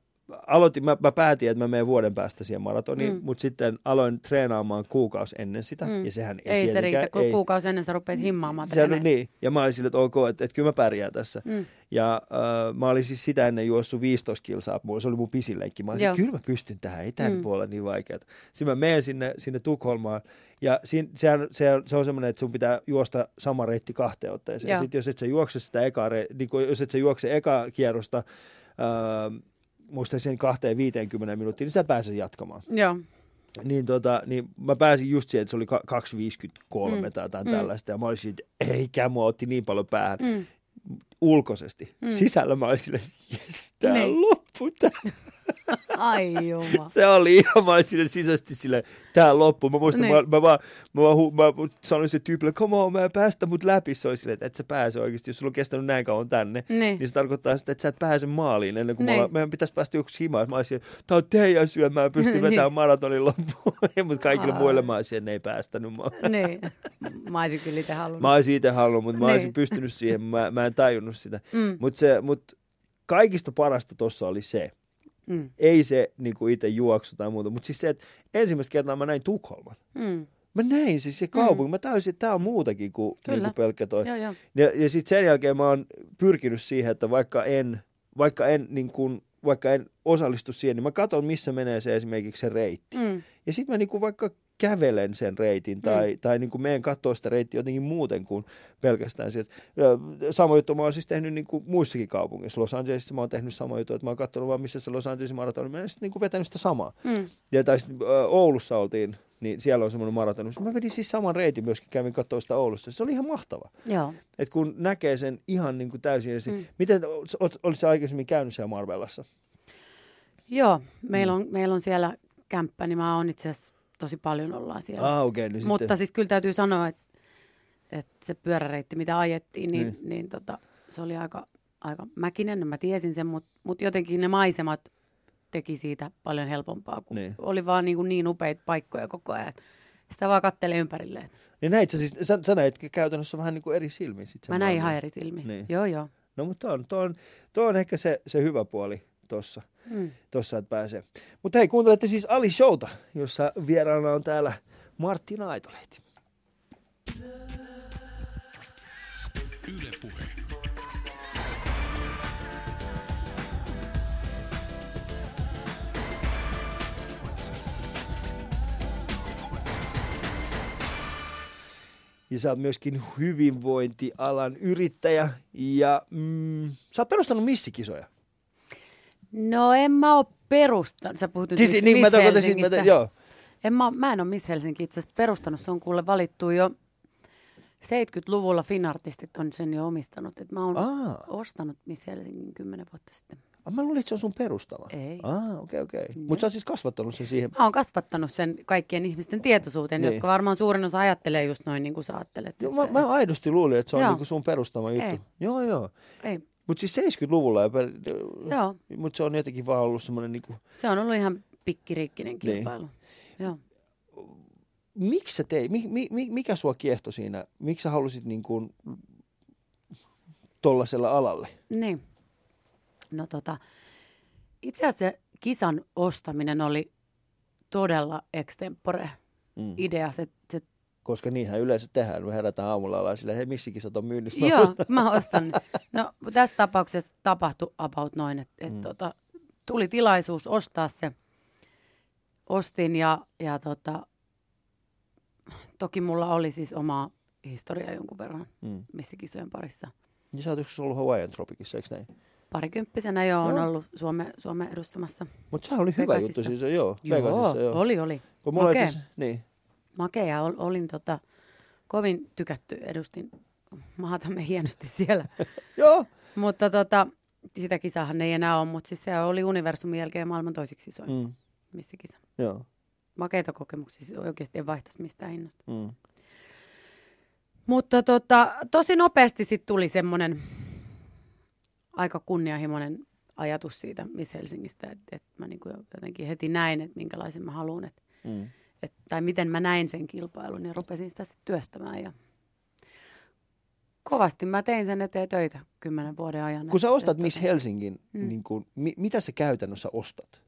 aloitin, mä, mä päätin, että mä menen vuoden päästä siihen maratoniin, Mm. mutta sitten aloin treenaamaan kuukausi ennen sitä. Mm. Ja sehän ei, Ei se riitä, kun kuukausi ennen sä rupeat himmaamaan se on niin. Ja mä olin sille, että ok, että, että kyllä mä pärjään tässä. Mm. Ja äh, mä olin siis sitä ennen juossut 15 kilsaa, se oli mun pisin lenkki. Mä olin, kyllä mä pystyn tähän, ei tämä Mm. voi olla niin vaikeaa. Sitten mä menen sinne, sinne Tukholmaan ja siinä, sehän, se, on, se on semmoinen, että sun pitää juosta sama reitti kahteen otteeseen. Ja sitten jos et sä juokse sitä eka, niin kun, jos et sä juokse eka kierrosta, äh, muistaakseni kahteen 50 minuuttia, niin sä pääse jatkamaan. Joo. Niin, tota, niin mä pääsin just siihen, että se oli ka- 2.53 Mm. tai jotain Mm. tällaista. Ja mä olisin, että eikä mua otti niin paljon päähän Mm. ulkoisesti. Mm. Sisällä mä olin silleen, jes, tää Niin. niin. Tää. Ai juma. Se oli ihan, mä olin silleen sisäisesti silleen, tää loppu. Mä muistan, Niin. mä, mä, vaan, mä, vaan, hu- mä sanoin se tyypille, come on, mä päästä mut läpi. Se oli silleen, että et sä pääse oikeasti, jos sulla on kestänyt näin kauan tänne. Niin. Niin se tarkoittaa sitä, että sä et pääse maaliin ennen kuin Niin. meidän pitäisi päästä joku himaan. Mä olisin, tää on teidän että mä pystyn [LAUGHS] Niin. vetämään maratonin loppuun. [LAUGHS] Mutta kaikille Ai. muille mä olisin, että ne ei päästänyt mua. niin. Mä olisin kyllä itse halunnut. Mä olisin itse halunnut, mutta mä Niin. olisin pystynyt siihen, mä, mä en tajunnut sitä. Mm. Mutta mut kaikista parasta tuossa oli se, Mm. ei se niinku itse juoksu tai muuta, mutta siis se, että ensimmäistä kertaa mä näin Tukholman. Mm. Mä näin siis se kaupunki, mä täysin, että tää on muutakin kuin, Kyllä. niinku pelkkä toi. Joo, joo. Ja, ja sitten sen jälkeen mä oon pyrkinyt siihen, että vaikka en, vaikka en, niin kun, vaikka en osallistu siihen, niin mä katson, missä menee se esimerkiksi se reitti. Mm. Ja sitten mä niinku vaikka kävelen sen reitin tai, mm. tai niinku meen katsoa sitä reittiä jotenkin muuten kuin pelkästään sieltä. Sama juttu mä oon siis tehnyt niinku muissakin kaupungeissa. Los Angelesissa mä oon tehnyt sama juttu, että mä oon katsonut vaan missä se Los Angelesin maraton on. Mä oon sitten niinku vetänyt sitä samaa. Mm. Ja tai sit, ö, Oulussa oltiin, niin siellä on semmoinen maraton. Mä vedin siis saman reitin myöskin, kävin katsoa sitä Oulussa. Se oli ihan mahtava. Joo. Et kun näkee sen ihan niin kuin täysin. Mm. Mm. Miten, olit sä aikaisemmin käynyt siellä Marvelassa? Joo, meillä on, meillä on siellä kämppä, niin mä oon itse asiassa tosi paljon ollaan siellä. Ah. Okay, niin Mutta sitten, siis kyllä täytyy sanoa, että, että se pyöräreitti, mitä ajettiin, niin, Niin. niin. tota, se oli aika, aika mäkinen, mä tiesin sen, mutta mut jotenkin ne maisemat teki siitä paljon helpompaa, kun Niin. oli vaan niin, kuin niin upeita paikkoja koko ajan. Sitä vaan kattelee ympärille. niin näit sä, siis, sä, sä näit käytännössä vähän niin kuin eri silmin. Sit Mä näin ihan eri silmin. Niin. Joo, joo. No mutta on, on, on ehkä se, se hyvä puoli tossa, Mm. tossa että pääsee. Mutta hei, kuuntelette siis Ali Showta, jossa vieraana on täällä Martti Naitolehti. Yle Puhe. Ja sä oot myöskin hyvinvointialan yrittäjä ja mm, sä oot perustanut missikisoja. No en mä oo perustanut. Sä puhut nyt Siis, niin mä tarkoitan, siis, mä, joo. En mä, mä en ole Miss Helsinki itse asiassa perustanut. Se on kuule valittu jo 70-luvulla Finartistit on sen jo omistanut. Et mä oon Aa, ostanut Miss Helsingin kymmenen vuotta sitten. ah, mä luulin, että se on sun perustama. Ei. Ah, okei, okei. Joo. Mutta sä oot siis kasvattanut sen siihen. Mä oon kasvattanut sen kaikkien ihmisten tietoisuuteen, Niin. niin. jotka varmaan suurin osa ajattelee just noin niin kuin sä ajattelet. Joo, että- mä, mä aidosti luulin, että se on Joo. niinku sun perustama juttu. Ei. Joo, joo. Ei, Mutta siis 70-luvulla, ja per... joo. mutta se on jotenkin vaan ollut semmoinen, niinku... Se on ollut ihan pikkiriikkinen Niin. kilpailu. Joo. miksi sä teit, mi, mi, mi, mikä sua kiehtoi siinä? Miksi sä halusit niinku tollasella alalle? Niin. No tota, itse asiassa kisan ostaminen oli todella extempore Mm. idea. Se, se, Koska niinhän yleensä tehdään, me herätään aamulla alas silleen, hei missä kisat on myynnissä? Mä joo, ostan. mä ostan. No tässä tapauksessa tapahtui about noin, että et, Mm. tota, tuli tilaisuus ostaa se. Ostin ja, ja tota, toki mulla oli siis oma historia jonkun verran Mm. missikisojen parissa. Ja sä oot joskus ollut Hawaiian Tropicissa, eikö näin? Parikymppisenä jo on Joo. ollut Suome, Suomen edustamassa. Mutta sehän oli hyvä Vegasissa. juttu siis, joo. Vegasissa, joo. oli, oli. Kun mulla Okei. okay. siis, niin. Makea. Ol, olin tota, kovin tykätty, edustin maatamme hienosti siellä. [LAUGHS] Joo. mutta tota, sitä kisahan ei enää ole, mutta siis se oli universumin jälkeen maailman toisiksi isoin mm. Mm. missikisa. Joo. Makeita kokemuksia, siis oikeasti en vaihtaisi mistään hinnasta. Mm. Mutta tota, tosi nopeasti sitten tuli semmoinen aika kunnianhimoinen ajatus siitä Miss Helsingistä, että, että mä niin kuin jotenkin heti näin, että minkälaisen mä haluan, että, Mm. Että, tai miten mä näin sen kilpailun ja rupesin sitä sitten työstämään ja kovasti mä tein sen eteen töitä kymmenen vuoden ajan. Kun sä ostat että Miss Helsingin, Mm. niin kuin, mi, mitä sä käytännössä ostat?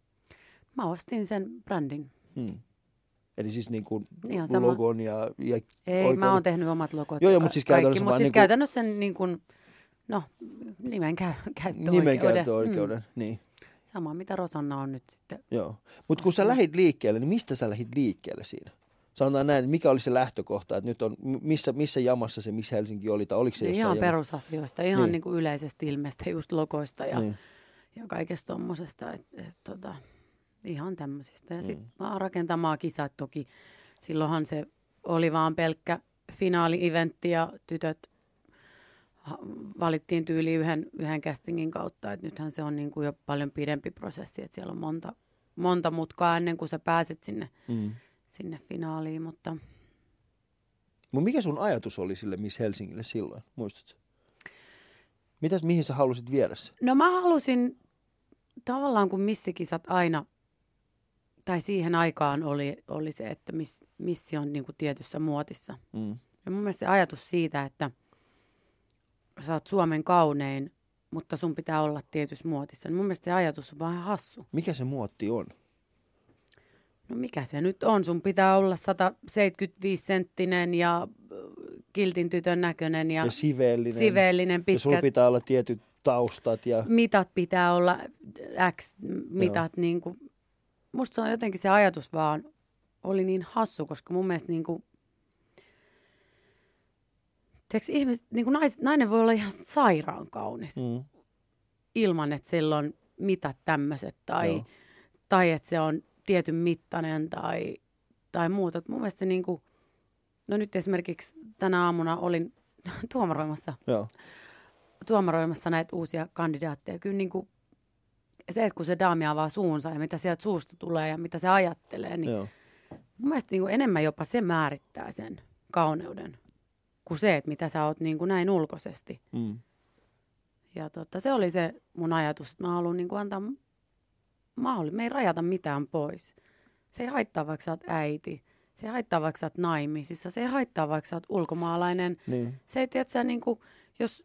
Mä ostin sen brändin. Hmm. Eli siis niin kuin Ihan sama. logon ja, ja Ei, oikeuden- mä oon tehnyt omat logot. Joo, joo, ka- mut siis käytännössä mut vaan siis niinku- käytännössä niin kuin, no, nimen käy, [LAUGHS] käyttöoikeuden. nimenkäyttöoikeuden. Mm. Niin, Sama, mitä Rosanna on nyt sitten. joo. Mutta kun sä lähit liikkeelle, niin mistä sä lähit liikkeelle siinä? Sanotaan näin, että mikä oli se lähtökohta, että nyt on, missä, missä jamassa se Miss Helsinki oli, tai oliko se jossain Ihan jam- perusasioista, ihan Niin. niin. Niin kuin yleisestä ilmeestä, just logoista ja, Niin. ja kaikesta tommosesta. Et, et, tota, ihan tämmöisistä. Ja Mm. sitten vaan rakentamaan kisat toki. Silloinhan se oli vaan pelkkä finaali-eventti ja tytöt valittiin tyyli yhden, yhden castingin kautta. Et nythän se on niin kuin jo paljon pidempi prosessi, että siellä on monta, monta mutkaa ennen kuin sä pääset sinne, Mm. sinne finaaliin. Mutta Mut mikä sun ajatus oli sille Miss Helsingille silloin, muistatko? Mitäs, mihin sä halusit viedä se? No mä halusin tavallaan kun missikisat aina, tai siihen aikaan oli, oli se, että miss, missi on niin kuin tietyssä muotissa. Mm. Ja mun mielestä se ajatus siitä, että sä oot Suomen kaunein, mutta sun pitää olla tietyssä muotissa. Niin mun mielestä se ajatus on vähän hassu. Mikä se muotti on? No mikä se nyt on? Sun pitää olla 175 senttinen ja äh, kiltin tytön näköinen ja, Ja siveellinen. siveellinen, Ja sulla pitää olla tietyt taustat ja... mitat pitää olla X-mitat. Niin kuin, musta se on jotenkin se ajatus vaan oli niin hassu, koska mun mielestä niin kuin, tiedätkö, ihmiset, niin kuin nais, nainen voi olla ihan sairaan kaunis mm. Ilman, että sillä on mitat tämmöiset tai, Joo. tai että se on tietyn mittainen tai, tai muuta. Et Mun mielestä se niin kuin, no nyt esimerkiksi tänä aamuna olin [LAUGHS] tuomaroimassa Joo. tuomaroimassa näitä uusia kandidaatteja. Kyllä niin kuin se, että kun se daami avaa suunsa ja mitä sieltä suusta tulee ja mitä se ajattelee, niin Joo. mun mielestä niin kuin enemmän jopa se määrittää sen kauneuden kuin se, että mitä sä oot niin kuin näin ulkoisesti. Mm. Ja tota, se oli se mun ajatus, että mä haluan niin kuin antaa mahdollisuus. Me ei rajata mitään pois. Se ei haittaa, vaikka sä oot äiti. Se ei haittaa, vaikka sä oot naimisissa. Se ei haittaa, vaikka sä oot ulkomaalainen. Niin. Se ei, tiedä, sä, niin kuin, jos,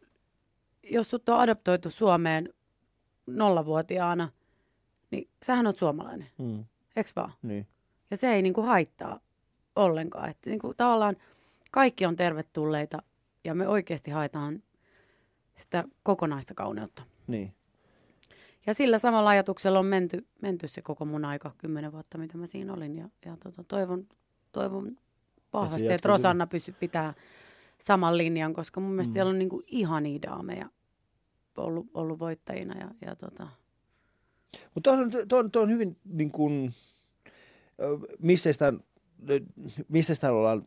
jos sut on adoptoitu Suomeen nollavuotiaana, niin sähän oot suomalainen, Mm. eks vaan? Niin. Ja se ei niin kuin, haittaa ollenkaan. Että, niin kuin, tavallaan kaikki on tervetulleita ja me oikeasti haetaan sitä kokonaista kauneutta. Niin. Ja sillä samalla ajatuksella on menty, menty se koko mun aika, kymmenen vuotta, mitä mä siinä olin. Ja, ja tota, toivon, toivon vahvasti, että Rosanna pysy, pitää saman linjan, koska mun mielestä Mm. siellä on niinku ihania daameja ollut, ollut voittajina. Ja, ja tota, Mutta on, on, tuo on hyvin niin kuin, missä sitä, missä sitä ollaan,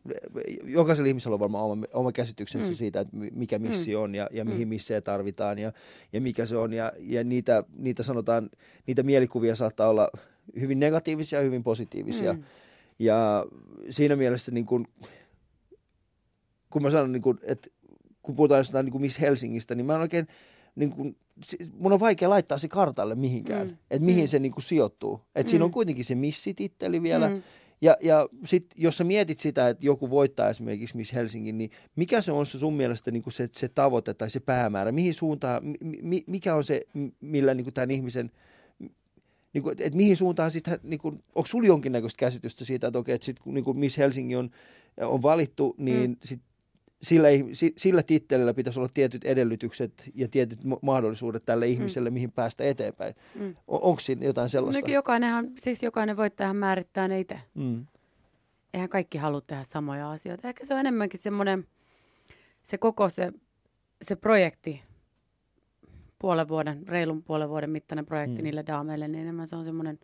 jokaisella ihmisellä on varmaan oma, oma käsityksensä mm. Mm. siitä, että mi- mikä missi on ja, ja mihin Mm. missejä tarvitaan ja, ja mikä se on. Ja, ja niitä, niitä sanotaan, niitä mielikuvia saattaa olla hyvin negatiivisia ja hyvin positiivisia. mm, Ja siinä mielessä, niin kun, kun mä sanon, niin kun, että kun puhutaan jostain niin Miss Helsingistä, niin mä en oikein, niin kun, mun on vaikea laittaa se kartalle mihinkään, mm. Mm. että mihin Mm. se niin sijoittuu. Että siinä on Mm. kuitenkin se missititteli vielä. mm, Ja, ja sitten jos sä mietit sitä, että joku voittaa esimerkiksi Miss Helsingin, niin mikä se on se sun mielestä niin kuin se, se tavoite tai se päämäärä? Mihin suuntaan, mi, mi- mikä on se, millä niin kuin tämän ihmisen, niin kuin, että mihin suuntaan sitten, niin kuin, onko sulla jonkinnäköistä käsitystä siitä, että okei, että sit, kun niin kuin Miss Helsinki on, on valittu, niin mm. sit sillä, ih- si- sillä tittelillä pitäisi olla tietyt edellytykset ja tietyt ma- mahdollisuudet tälle ihmiselle, mihin päästä eteenpäin. mm. On, onko siinä jotain sellaista? No, jokainenhan, siis jokainen voittajahan määrittää ne itse. Mm. eihän kaikki halua tehdä samoja asioita. Ehkä se on enemmänkin semmoinen, se koko se, se projekti, puolen vuoden, reilun puolen vuoden mittainen projekti Mm. mm. niille daameille, niin enemmän se on semmoinen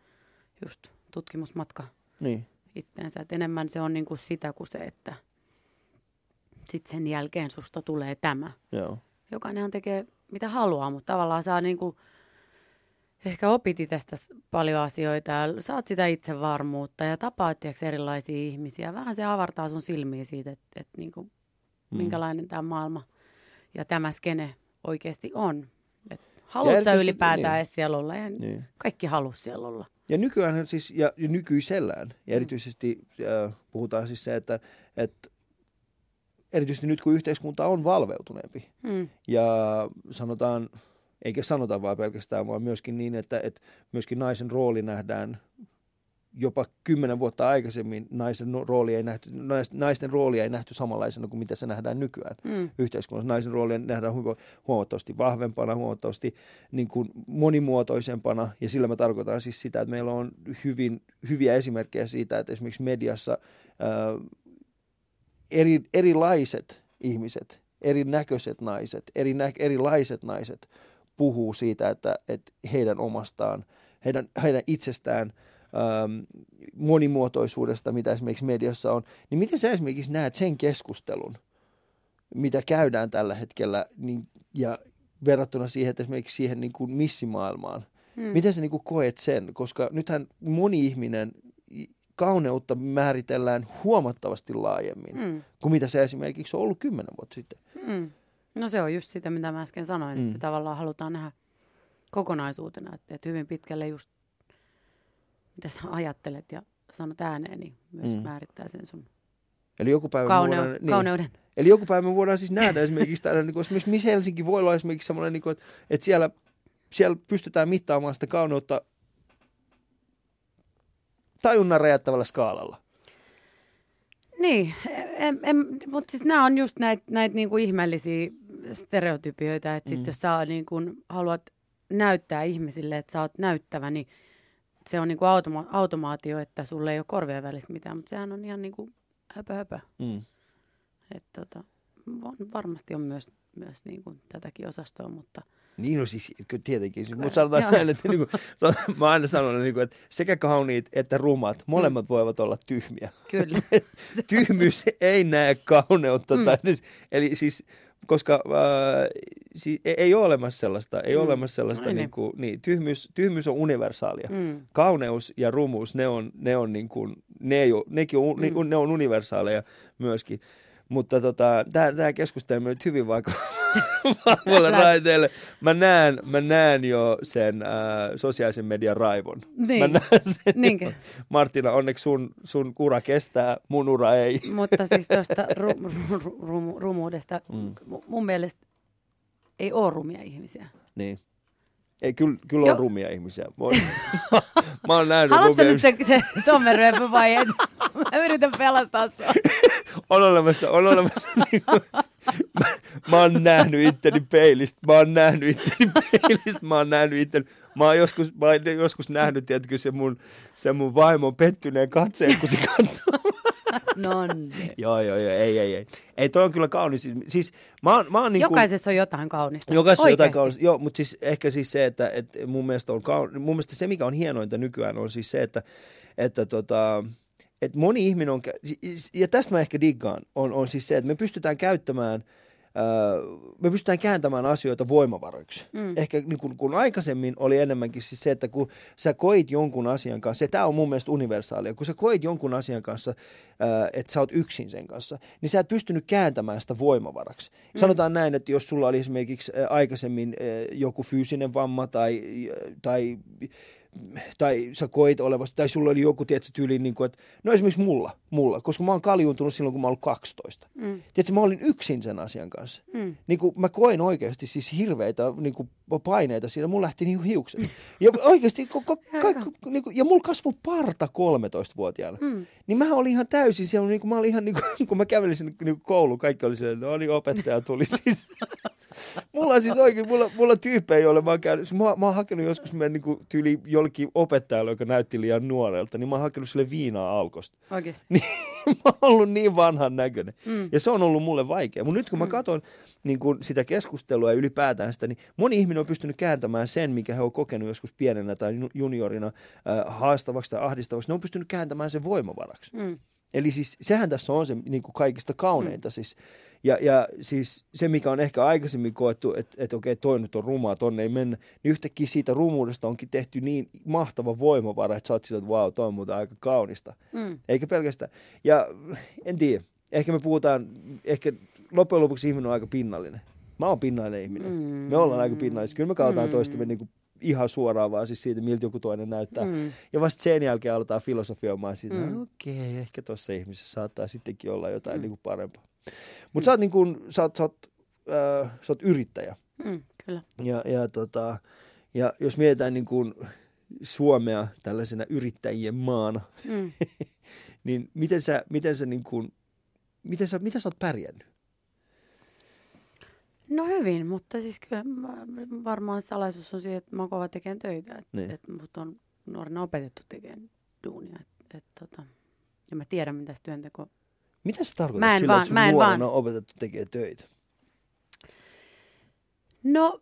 just tutkimusmatka Niin. itteensä. Et enemmän se on niinku sitä kuin se, että sitten sen jälkeen susta tulee tämä. Joo. Jokainenhan tekee mitä haluaa, mutta tavallaan saa niinku, ehkä opit itsestä s- paljon asioita ja saat sitä itsevarmuutta ja tapaat tiiäks, erilaisia ihmisiä. Vähän se avartaa sun silmiä siitä, että et niinku, mm. minkälainen tämä maailma ja tämä skene oikeasti on. Et Ja haluat sä erityisesti- ylipäätään niin. edes siellä olla? Eihän Niin. Kaikki halus siellä olla. Ja nykyään siis, ja, ja nykyisellään, ja erityisesti äh, puhutaan siis se, että, että erityisesti nyt kun yhteiskunta on valveutuneempi, Mm. ja sanotaan, eikä sanota vaan pelkästään, vaan myöskin niin, että, että myöskin naisen rooli nähdään jopa kymmenen vuotta aikaisemmin naisen no- rooli ei nähty, nais- naisten roolia ei nähty samanlaisena kuin mitä se nähdään nykyään Mm. yhteiskunnassa. Naisen rooli nähdään huo- huomattavasti vahvempana, huomattavasti niin kuin monimuotoisempana. Ja sillä mä tarkoitan siis sitä, että meillä on hyvin, hyviä esimerkkejä siitä, että esimerkiksi mediassa ää, eri, erilaiset ihmiset, erinäköiset naiset, eri, erilaiset naiset puhuu siitä, että, että heidän omastaan, heidän, heidän itsestään ähm, monimuotoisuudesta, mitä esimerkiksi mediassa on, niin miten sä esimerkiksi näet sen keskustelun, mitä käydään tällä hetkellä, niin, ja verrattuna siihen, että esimerkiksi siihen niin kuin missimaailmaan. Mm. Miten sä niin kuin koet sen? Koska nythän moni ihminen kauneutta määritellään huomattavasti laajemmin Mm. kuin mitä se esimerkiksi on ollut kymmenen vuotta sitten. Mm. No se on just sitä, mitä mä äsken sanoin, Mm. että se tavallaan halutaan nähdä kokonaisuutena, että, että hyvin pitkälle just mitä sä ajattelet ja sanot ääneen, niin myös Mm. määrittää sen sun Eli joku päivä kauneu- voidaan, niin, kauneuden. Eli joku päivä me voidaan siis nähdä esimerkiksi täällä, niin kuin, esimerkiksi Miss Helsinki voi olla esimerkiksi semmoinen, niin kuin, että, että siellä, siellä pystytään mittaamaan sitä kauneutta tajunnan räjättävällä skaalalla. Niin, en, en, mutta siis nämä on just näitä näit niinku ihmeellisiä stereotypioita, että sit Mm. jos sä niinku haluat näyttää ihmisille, että sä oot näyttävä, niin se on niinku automa- automaatio, että sulle ei ole korvien välissä mitään, mutta sehän on ihan niinku höpö höpö. Mm. Että tota, varmasti on myös, myös niinku tätäkin osastoa, mutta Niin no siis, tietenkin. Siis, Kyllä, mutta sanotaan näin, että niin kuin, mä oon aina sanonut, niin kuin, että sekä kauniit että rumat, molemmat voivat olla tyhmiä. kyllä. [LAUGHS] Tyhmyys ei näe kauneutta. Mm. Tai, eli siis, koska äh, siis, ei, ei ole olemassa sellaista, ei ole Mm. olemassa sellaista, Ai niin. kuin, niin, tyhmyys, tyhmyys on universaalia. mm. Kauneus ja rumuus, ne on, ne on niin kuin, ne, ei ole, nekin on, Mm. mm. ne on universaaleja myöskin. Mutta tota, tämä keskustelu on nyt hyvin vaikka vahvoille [LAUGHS] raiteille. Mä näen, mä näen jo sen äh, sosiaalisen median raivon. Niin. Mä näen sen. Niinkö? Martina, onneksi sun, sun ura kestää, mun ura ei. Mutta siis tuosta [LAUGHS] ru, ru, ru, ru, rumuudesta, mm. mun mielestä ei ole rumia ihmisiä. Niin. Ei, kyllä, kyllä on rumia ihmisiä. Mä, oon- [LAUGHS] mä oon nähnyt Haluatko rumia nyt se, se vai et? Mä yritän pelastaa sua. [LAUGHS] on olemassa, on olemassa. [LAUGHS] mä, mä oon nähnyt itteni peilistä, mä oon nähnyt itteni peilistä, mä oon nähnyt itteni. Mä oon joskus, mä oon joskus nähnyt, tiedätkö, se mun, se mun vaimon pettyneen katseen, kun se katsoo. No niin. [LAUGHS] joo, joo, joo, ei, ei, ei. Ei, toi on kyllä kaunis. Siis mä oon, mä oon niin kuin, Jokaisessa on jotain kaunista. Jokaisessa on jotain Oikeasti. kaunista. Joo, mutta siis ehkä siis se, että, että mun, mielestä on kaun... mun mielestä se, mikä on hienointa nykyään, on siis se, että, että tota, että moni ihminen on, ja tästä mä ehkä diggaan, on, on siis se, että me pystytään käyttämään, ää, me pystytään kääntämään asioita voimavaroiksi. Mm. Ehkä niin kun, kun aikaisemmin oli enemmänkin siis se, että kun sä koit jonkun asian kanssa, ja tämä on mun mielestä universaalia, kun sä koit jonkun asian kanssa, ää, että sä oot yksin sen kanssa, niin sä et pystynyt kääntämään sitä voimavaraksi. Mm. Sanotaan näin, että jos sulla oli esimerkiksi aikaisemmin joku fyysinen vamma tai, tai tai sä koit olevasti, tai sulla oli joku, tiedätkö, tyyli, niin kuin, että, no esimerkiksi mulla, mulla, koska mä oon kaljuuntunut silloin, kun mä oon ollut 12. Mm. Tiedätkö, mä olin yksin sen asian kanssa. Mm. Niin kuin mä koin oikeasti siis hirveitä niin kuin paineita siinä, mulla lähti niin kuin hiukset. Ja oikeasti, ko, ka, niin kuin, ja mulla kasvoi parta 13-vuotiaana. Mm. Niin mä olin ihan täysin siellä, niin kuin, mä olin ihan niin kuin, [LAUGHS] kun mä kävelin sinne niin kuin kouluun, kaikki oli siellä, että no niin, opettaja tuli siis. [LAUGHS] mulla on siis oikein, mulla, mulla tyyppejä, joille mä oon käynyt, siis mä, mä oon hakenut joskus meidän niin kuin, tyyli jollekin opettajalle, joka näytti liian nuorelta, niin mä oon hakenut sille viinaa alkosta. Oikeasti. [LAUGHS] Niin, mä oon ollut niin vanhan näköinen. Mm. Ja se on ollut mulle vaikea. Mutta nyt kun mä katson niin kun sitä keskustelua ja ylipäätään sitä, niin moni ihminen on pystynyt kääntämään sen, mikä he on kokenut joskus pienenä tai ju- juniorina äh, haastavaksi tai ahdistavaksi. Ne on pystynyt kääntämään sen voimavaraksi. Mm. Eli siis sehän tässä on se niin kuin kaikista kauneinta. Siis. Ja, ja siis se, mikä on ehkä aikaisemmin koettu, että, että okei, toi nyt on rumaa, tonne ei mennä, niin yhtäkkiä siitä rumuudesta onkin tehty niin mahtava voimavara, että sä oot sillä, että vau, toi on muuten aika kaunista. Mm. Eikä pelkästään. Ja en tiedä, ehkä me puhutaan, ehkä loppujen lopuksi ihminen on aika pinnallinen. Mä oon pinnallinen ihminen. Mm. Me ollaan aika pinnallisia. Kyllä me kautaan Mm. toistemme niin kuin ihan suoraan vaan siis siitä, miltä joku toinen näyttää. Mm. Ja vasta sen jälkeen aletaan filosofioimaan siitä, Mm. mm. okei, okay, ehkä tuossa ihmisessä saattaa sittenkin olla jotain Mm. mm. niin kuin parempaa. Mutta sä oot, niin kuin, sä oot, sä oot, äh, sä oot yrittäjä. Mm, kyllä. Ja, ja, tota, ja jos mietitään niin kuin Suomea tällaisena yrittäjien maana, Mm. [LAUGHS] niin miten sä, miten sä, niin kuin, miten sä, miten sä oot pärjännyt? No hyvin, mutta siis kyllä varmaan salaisuus on siihen, että mä oon kova tekemään töitä. Että Niin. et mut on nuorena opetettu tekemään duunia. Et, et, tota, ja mä tiedän, mitä se työnteko... Mitä sä tarkoitat Mä en sillä, vaan- että sun mä en vaan- on opetettu tekemään töitä? No,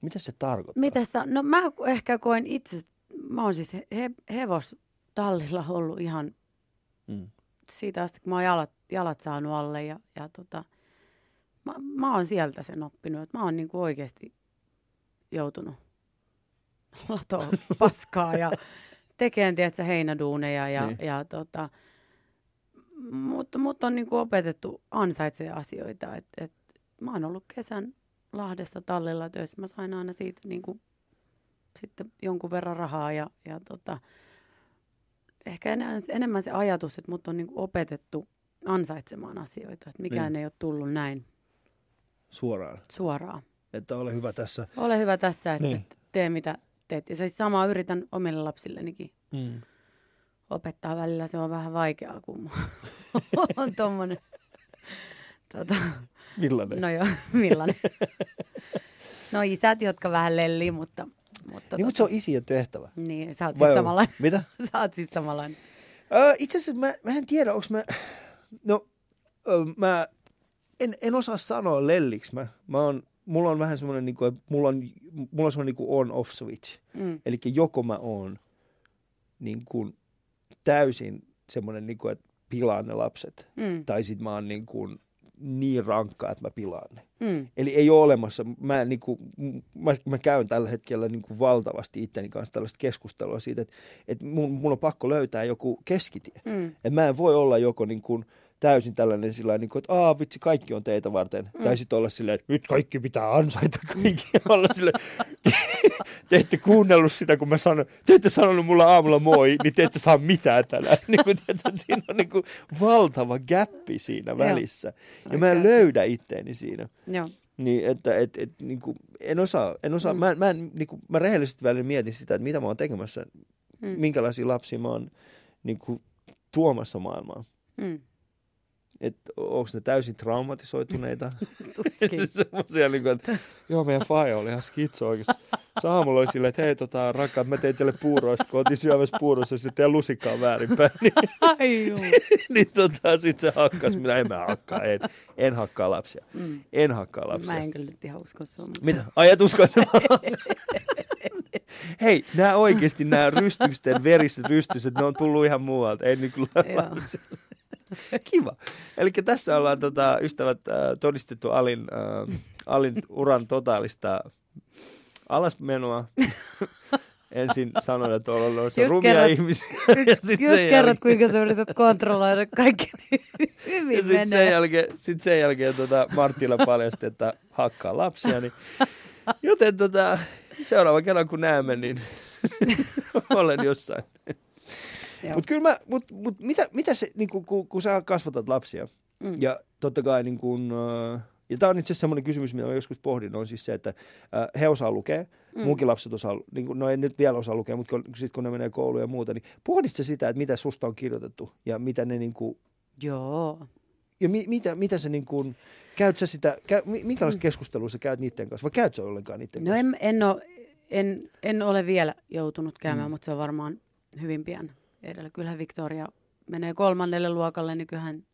Mitä se tarkoittaa? mitä sitä... No mä ehkä koen itse... Mä oon siis he, hevostallilla ollut ihan Mm. siitä asti, kun mä oon jalat, jalat saanut alle ja, ja tota, mä, mä oon sieltä sen oppinut, että mä oon niinku oikeasti joutunut latoa [LAUGHS] paskaa ja tekemään, tiedätkö, heinäduuneja ja, Niin. ja tota, mutta mut on niinku opetettu ansaitsee asioita, et, et, mä oon ollut kesän Lahdessa tallilla töissä, mä sain aina siitä niinku, sitten jonkun verran rahaa ja, ja tota, ehkä enemmän, enemmän se ajatus, että mut on niinku opetettu ansaitsemaan asioita, että mikään Niin. ei ole tullut näin Suoraan. suoraan. Että ole hyvä tässä. Ole hyvä tässä, että Niin. tee mitä teet. Ja se samaa yritän omille lapsillenikin Mm. opettaa välillä. Se on vähän vaikeaa, kun [LAUGHS] on tommonen. Tota, Millainen? no joo, [LAUGHS] millainen? No isät, jotka vähän lellii, mutta... mutta, niin, mutta se on isien tehtävä. Niin, sä oot Vai siis samanlainen. Mitä? [LAUGHS] Sä oot siis samanlainen. Öö, itse asiassa mä, mä en tiedä, onko mä... No, öö, mä en, en osaa sanoa lelliksi. Mä, mä oon, mulla on vähän semmoinen, niin kuin, mulla on, mulla on semmoinen niin on-off switch. Mm. Eli joko mä oon niin kuin täysin semmoinen, niin kuin, että pilaan ne lapset. Mm. Tai sit mä oon niin, kuin niin rankka, että mä pilaan ne. Mm. Eli ei ole olemassa, mä, niin kuin, mä, mä käyn tällä hetkellä niin kuin valtavasti itteni kanssa tällaista keskustelua siitä, että, että mun, mun on pakko löytää joku keskitie. Mm. Että mä en voi olla joko niin kuin täysin tällainen sillä niin kuin, että Aa, vitsi, kaikki on teitä varten. Mm. Tai sitten olla silleen, että nyt kaikki pitää ansaita kaikki. [LAUGHS] olla silleen, [LAUGHS] te ette kuunnellut sitä, kun mä sanoin, te ette sanonut mulle aamulla moi, niin te ette saa mitään tänään. [LAUGHS] Niin kuin, että siinä on niin kuin valtava gappi siinä välissä. Ja mä en löydä itteeni siinä. Joo. Niin, että et, et, niin kuin, en osaa, en osaa. Mm. Mä, mä, en, niin kuin, mä rehellisesti välillä mietin sitä, että mitä mä oon tekemässä, mm. minkälaisia lapsia mä oon niin kuin, tuomassa maailmaan. Mm. Että onko ne täysin traumatisoituneita? [LAUGHS] Tuskin. [LAUGHS] Semmoisia, niin kuin, että joo, meidän faija oli ihan skitso oikeasti. Se aamulla oli silleen, että hei tota, rakkaat, mä tein teille puuroista, kun oltiin syömässä puurossa, sitten teidän lusikkaa väärinpäin. Niin, [LAUGHS] Ai juu. niin tota, sit se hakkas, minä en mä hakkaa, en, en hakkaa lapsia. Mm. En hakkaa lapsia. Mä en kyllä nyt ihan usko. Mutta... Mitä? Ai et usko, että. Hei, nämä oikeasti, nämä rystysten, veriset rystykset, ne on tullut ihan muualta. Ei kuin Joo. [LAUGHS] Kiva. Eli tässä ollaan tota, ystävät äh, todistettu Alin, äh, Alin uran totaalista alasmenoa. [LAUGHS] Ensin sanoin, että on ollut Just rumia kerrot- ihmisiä. [LAUGHS] ja Just, sit just sen kerrot, jälkeen- kuinka sä yrität kontrolloida kaikki niin hyvin ja sitten sen jälkeen, sit sen jälkeen tota Marttila paljasti, että hakkaa lapsia. Niin, joten tota, seuraava kerran kun näemme, niin olen jossain. Mutta kyllä mä, mut, mut mitä, mitä se, niin kun, kun, kun sä kasvatat lapsia, Mm. ja totta kai niin kun, äh, ja tämä on itse asiassa semmoinen kysymys, mitä mä joskus pohdin, on siis se, että äh, he osaa lukea, Mm. munkin lapset osaa, niin kun, no ei nyt vielä osaa lukea, mutta kun, sit kun ne menee kouluun ja muuta, niin pohdit sä sitä, että mitä susta on kirjoitettu, ja mitä ne niin kuin, Joo. ja mi, mitä, mitä se niin kuin, käyt sä sitä, käy, mi- minkälaista Mm. keskustelua sä käyt niiden kanssa, vai käyt sä ollenkaan niiden No kanssa? en, en, ole, en, en ole vielä joutunut käymään, mm. mutta se on varmaan hyvin pian edellä. Kyllähän Victoria menee kolmannelle luokalle, niin kyllähän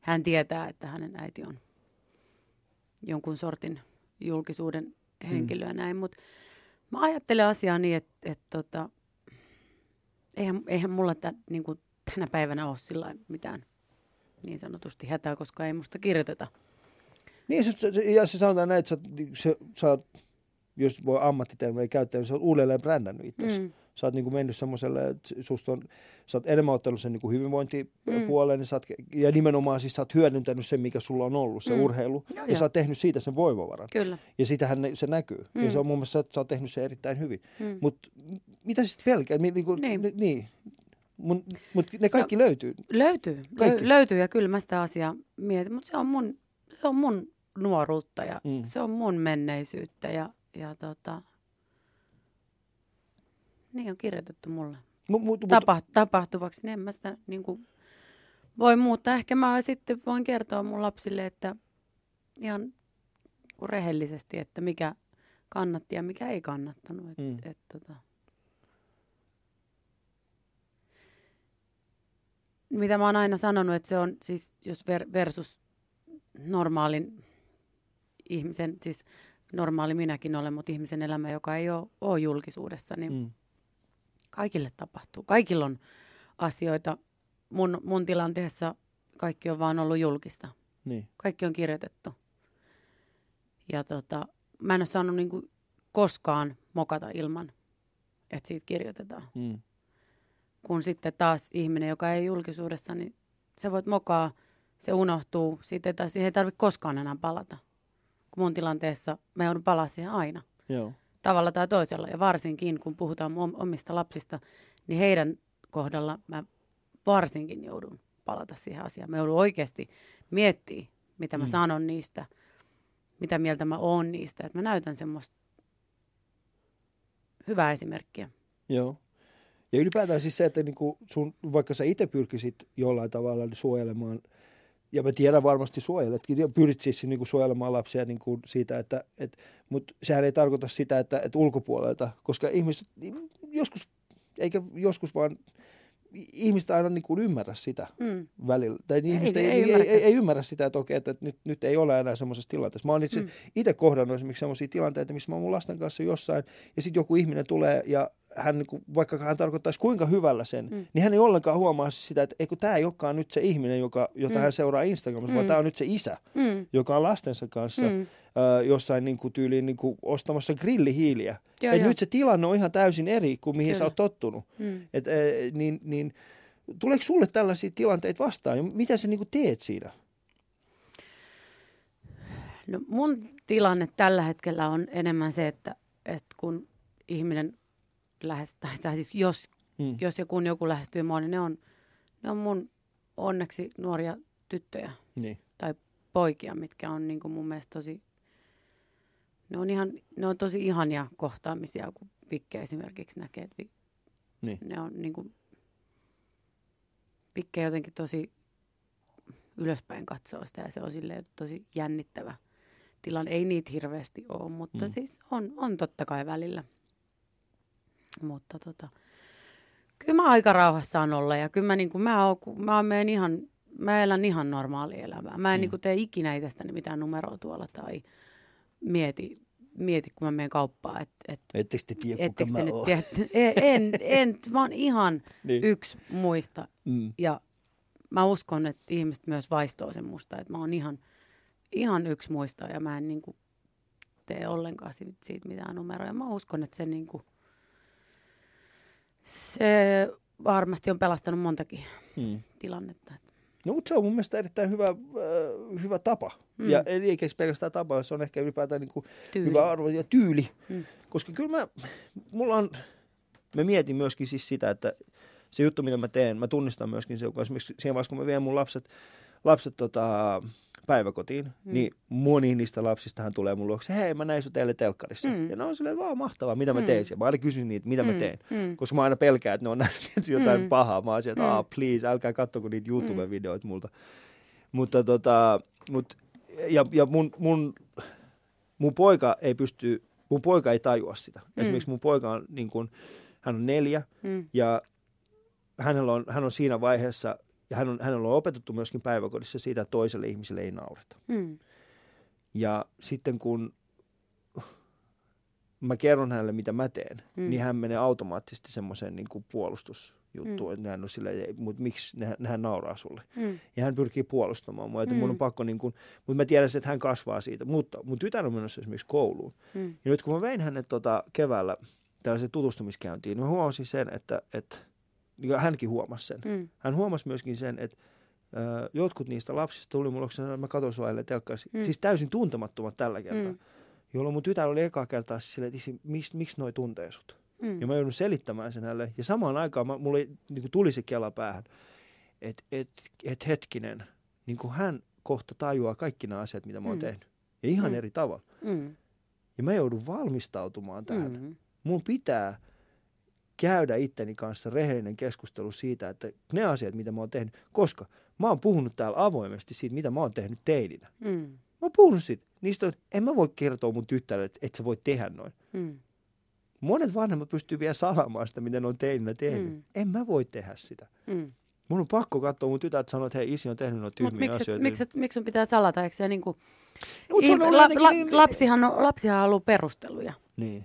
hän tietää, että hänen äiti on jonkun sortin julkisuuden henkilö ja näin. Mutta mä ajattelen asiaa niin, että, että tota, eihän, eihän mulla tä, niin kuin tänä päivänä ole sillä mitään niin sanotusti hätää, koska ei musta kirjoiteta. Niin, se, ja se sanotaan näin, että sä, oot- se, sä oot, jos voi ammattitermejä käyttää, niin sä oot uudelleen brändännyt itsesi. Mm. Sä oot niin kuin mennyt semmoiselle, että susta on, sä oot enemmän ottanut sen niin kuin hyvinvointipuoleen, niin sä oot, ja nimenomaan siis sä oot hyödyntänyt sen, mikä sulla on ollut, se Mm. urheilu, Joo, ja joo. sä oot tehnyt siitä sen voimavaran. Kyllä. Ja sitähän ne, se näkyy. Mm. Ja Mm. se on mun mielestä, että sä oot tehnyt sen erittäin hyvin. Mm. Mutta mitä sitten pelkää? Niin. Niin, Niin. niin. niin. Mutta mut ne kaikki löytyy. Löytyy, Kaikki. lö, löytyy ja kyllä mä sitä asiaa mietin, mutta se on mun, se on mun nuoruutta ja Mm. mm. se on mun menneisyyttä ja, ja tota, niin on kirjoitettu mulle. Mut, mut, mut, Tapa, tapahtuvaksi, niin en mä sitä niin kuin, voi muuttaa. Ehkä mä sitten voin kertoa mun lapsille, että ihan niin kuin rehellisesti, että mikä kannatti ja mikä ei kannattanut. Et, Mm. mm. et, tota. Mitä mä oon aina sanonut, että se on siis, jos ver, versus normaalin ihmisen, siis normaali minäkin olen, mutta ihmisen elämä, joka ei ole, ole julkisuudessa, niin mm. Kaikille tapahtuu. Kaikilla on asioita. Mun, mun tilanteessa kaikki on vaan ollut julkista. Niin. Kaikki on kirjoitettu. Ja tota, mä en ole saanut niinku koskaan mokata ilman, että siitä kirjoitetaan. Mm. Kun sitten taas ihminen, joka ei julkisuudessa, niin sä voit mokaa, se unohtuu. Sitten ei taas, siihen ei tarvitse koskaan enää palata. Kun mun tilanteessa mä joudun palaa siihen aina Joo. Tavalla tai toisella. Ja varsinkin, kun puhutaan omista lapsista, niin heidän kohdalla mä varsinkin joudun palata siihen asiaan. Mä joudun oikeasti miettimään, mitä mä mm. sanon niistä, mitä mieltä mä oon niistä. Että mä näytän semmoista hyvää esimerkkiä. Joo. Ja ylipäätään siis se, että niinku sun, vaikka sä itse pyrkisit jollain tavalla suojelemaan, ja mä tiedän varmasti suojeletkin, ja pyrit siis niinku suojelemaan lapsia niinku siitä, että, et, mutta sehän ei tarkoita sitä, että, että ulkopuolelta, koska ihmiset joskus, eikä joskus vaan, ihmiset aina niinku ymmärrä sitä Mm. välillä. Tai ei, ihmiset ei, ei ei, ei, ei, ymmärrä sitä, että okei, että nyt, nyt ei ole enää semmoisessa tilanteessa. Mä oon itse, mm. Itse kohdannut esimerkiksi semmoisia tilanteita, missä mä oon mun lasten kanssa jossain, ja sitten joku ihminen tulee, ja hän, niin kuin, vaikka hän tarkoittaisi kuinka hyvällä sen, mm. Niin hän ei ollenkaan huomaa sitä, että eikö tämä ei olekaan nyt se ihminen, joka, jota mm. Hän seuraa Instagramissa, mm. vaan tämä on nyt se isä, Mm. joka on lastensa kanssa mm. Jossain niin kuin, tyyliin niin kuin, ostamassa grillihiiliä. Joo, Et joo. nyt se tilanne on ihan täysin eri kuin mihin sä Kyllä. oot tottunut. Mm. Et, eh, niin, niin, tuleeko sulle tällaisia tilanteita vastaan? Ja mitä sä niinku teet siinä? No mun tilanne tällä hetkellä on enemmän se, että, että kun ihminen lähestyy, tai siis jos, Mm. jos ja kun joku lähestyy mua, niin ne on, ne on mun onneksi nuoria tyttöjä Niin. tai poikia, mitkä on niin kuin mun mielestä tosi, ne on, ihan, ne on tosi ihania kohtaamisia, kun Vikke esimerkiksi näkee, että vi, Niin. ne on niin kuin, Vikke jotenkin tosi ylöspäin katsoo sitä ja se on silleen tosi jännittävä tilanne. Ei niitä hirveästi ole, mutta Mm. siis on, on totta kai välillä. Mutta tota, kyllä mä aika rauhassaan olla ja kyllä mä, niin kuin, mä, oon, mä, menen ihan, mä elän ihan normaalia elämää. Mä en mm. niin kuin, tee ikinä itsestäni mitään numeroa tuolla tai mieti, mieti kun mä menen kauppaan, että et, Ettekö te tiedä, kuka mä oon? tiedä, [LAUGHS] en, en, mä oon ihan [LAUGHS] Niin. yksi muista Mm. ja mä uskon, että ihmiset myös vaistoo sen musta, että mä oon ihan, ihan yksi muista ja mä en niin kuin, tee ollenkaan siitä, siitä mitään numeroja. Mä uskon, että se, niin kuin, se varmasti on pelastanut montakin Mm. tilannetta. No, mutta se on mun mielestä erittäin hyvä, äh, hyvä tapa. Mm. Ja ei eikä pelkästään tapa, se on ehkä ylipäätään niin kuin Tyyli. hyvä arvo ja tyyli. Mm. Koska kyllä mä, mulla on, mä mietin myöskin siis sitä, että se juttu, mitä mä teen, mä tunnistan myöskin se, kun esimerkiksi siihen vaiheessa, kun mä vien mun lapset, lapset tota, päiväkotiin, mm. niin moni niistä lapsistahan tulee mun luokse, hei mä näin sun teille telkkarissa. Mm. Mm. Ja ne on silleen, vaan mahtavaa, mitä mä Mm. teen. Ja mä aina kysyn niitä, mitä mä Mm, teen. mm. Koska mä aina pelkään, että ne on nähnyt [LAUGHS] jotain Mm. pahaa. Mä oon sieltä, että Mm. ah, please, älkää kattoko niitä YouTube-videoita multa. Mutta tota, mut, ja, ja mun, mun, mun poika ei pysty, mun poika ei tajua sitä. Mm. Esimerkiksi mun poika on niin kuin, hän on neljä Mm. ja hänellä on, hän on siinä vaiheessa, ja hän on, hänellä on opetettu myöskin päiväkodissa siitä, että toiselle ihmiselle ei naureta. Mm. Ja sitten kun mä kerron hänelle, mitä mä teen, mm. Niin hän menee automaattisesti semmoiseen niin kuin puolustusjuttuun, Mm. että hän on silleen, mutta miksi nehän, nehän nauraa sulle. Mm. Ja hän pyrkii puolustamaan mua, että mm. mun on Mm. pakko, niin kuin, mutta mä tiedän, että hän kasvaa siitä. Mutta mun tytär on menossa esimerkiksi kouluun. Mm. Ja nyt kun mä vein hänet tota keväällä tällaiseen tutustumiskäyntiin. Mä huomasin sen, että, että ja hänkin huomasi sen. Mm. Hän huomasi myöskin sen, että ö, jotkut niistä lapsista tuli mulle, kun mä katsoin sua telkkaisin, Mm. siis täysin tuntemattomat tällä kertaa. Mm. Jolloin mun tytär oli ekaa kertaa siis silleen, että miksi, miksi noi tuntee sut? Mm. Ja mä joudun selittämään sen hänelle. Ja samaan aikaan mä, mulle niin tuli se kela päähän, että et, et hetkinen, niin kuin hän kohta tajuaa kaikki nämä asiat, mitä mä oon Mm. tehnyt. Ja ihan Mm. eri tavalla. Mm. Ja mä joudun valmistautumaan tähän. Mm. Mun pitää käydä itteni kanssa rehellinen keskustelu siitä, että ne asiat, mitä mä oon tehnyt, koska mä oon puhunut täällä avoimesti siitä, mitä mä oon tehnyt teininä. Mm. Mä oon puhunut siitä. Niistä on, en mä voi kertoa mun tyttärelle, että et sä voi tehdä noin. Mm. Monet vanhemmat pystyy vielä salaamaan sitä, mitä ne on teininä tehnyt. Mm. En mä voi tehdä sitä. Mm. Mun on pakko katsoa mun tytär, että sanoo, että hei, isi on tehnyt noita tyhmiä miksi, asioita. miksi, miksi sun pitää salata? Eikö se niinku, No, mut se on la, la, niin- lapsihan, on, lapsihan haluaa perusteluja. Niin.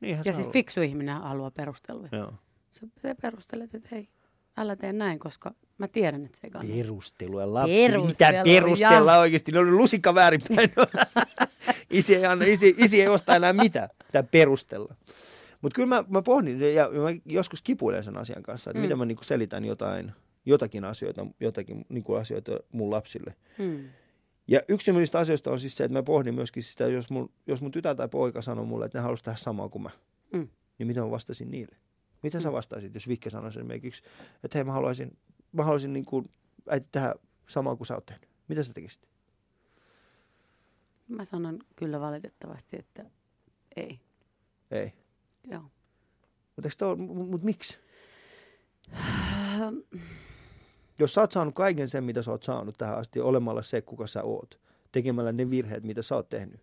Niinhän Ja se siis fiksu ihminen haluaa perusteluja. Joo. Sä, sä perustelet, että hei, älä tee näin, koska mä tiedän, että se ei kannata. Perustelua lapsi. Perustelua, Mitä perustella ja. oikeasti? Ne oli lusikka väärinpäin. [LAUGHS] isi, ei anna, isi, isi ei osta enää mitään. Mitä perustella. Mutta kyllä mä, mä pohdin, ja ja mä joskus kipuilen sen asian kanssa, että Mm. mm. miten mä niinku selitän jotain, jotakin asioita, jotakin niinku asioita mun lapsille. Hmm. Ja yksi niistä asioista on siis se, että mä pohdin myöskin sitä, jos mun, jos mun tytär tai poika sanoo mulle, että ne haluaisi tehdä samaa kuin mä, Mm. niin mitä mä vastasin niille? Mitä sä Mm. vastaisit, jos Vikke sanoisi esimerkiksi, että hei mä haluaisin, mä haluaisin niin kuin, äiti tehdä samaa kuin sä oot tehnyt. Mitä sä tekisit? Mä sanon kyllä valitettavasti, että ei. Ei. Joo. Mutta mut miksi? [SIGHS] Jos sä oot saanut kaiken sen, mitä sä oot saanut tähän asti, olemalla se, kuka sä oot, tekemällä ne virheet, mitä sä oot tehnyt,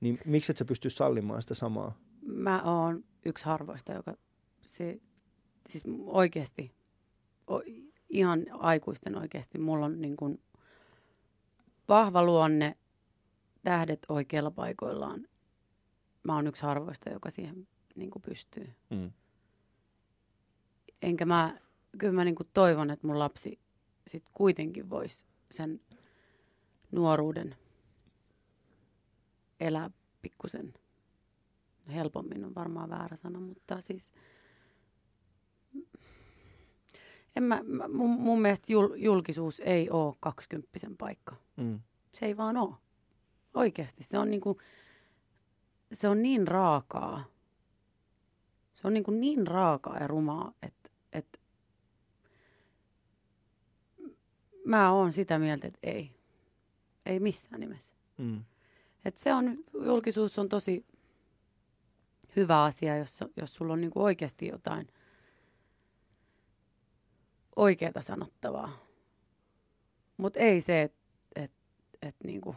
niin miksi et sä pysty sallimaan sitä samaa? Mä oon yksi harvoista, joka se, siis oikeasti, o, ihan aikuisten oikeasti, mulla on niin kuin vahva luonne, tähdet oikeilla paikoillaan. Mä oon yksi harvoista, joka siihen niin pystyy. Mm. Enkä mä, kyllä mä niin kuin toivon, että mun lapsi sit kuitenkin voisi sen nuoruuden elää pikkusen helpommin on varmaan väärä sana, mutta siis en mä, mä- mun, mun mielestä jul, julkisuus ei ole kaksikymppisen paikka. Mm. Se ei vaan ole. Oikeasti. Se on, niinku, se on niin raakaa. Se on niinku niin raakaa ja rumaa, että et mä oon sitä mieltä, että ei. Ei missään nimessä. Mm. Et se on, julkisuus on tosi hyvä asia, jos, jos sulla on niinku oikeasti jotain oikeaa sanottavaa. Mutta ei se, että et, et niinku,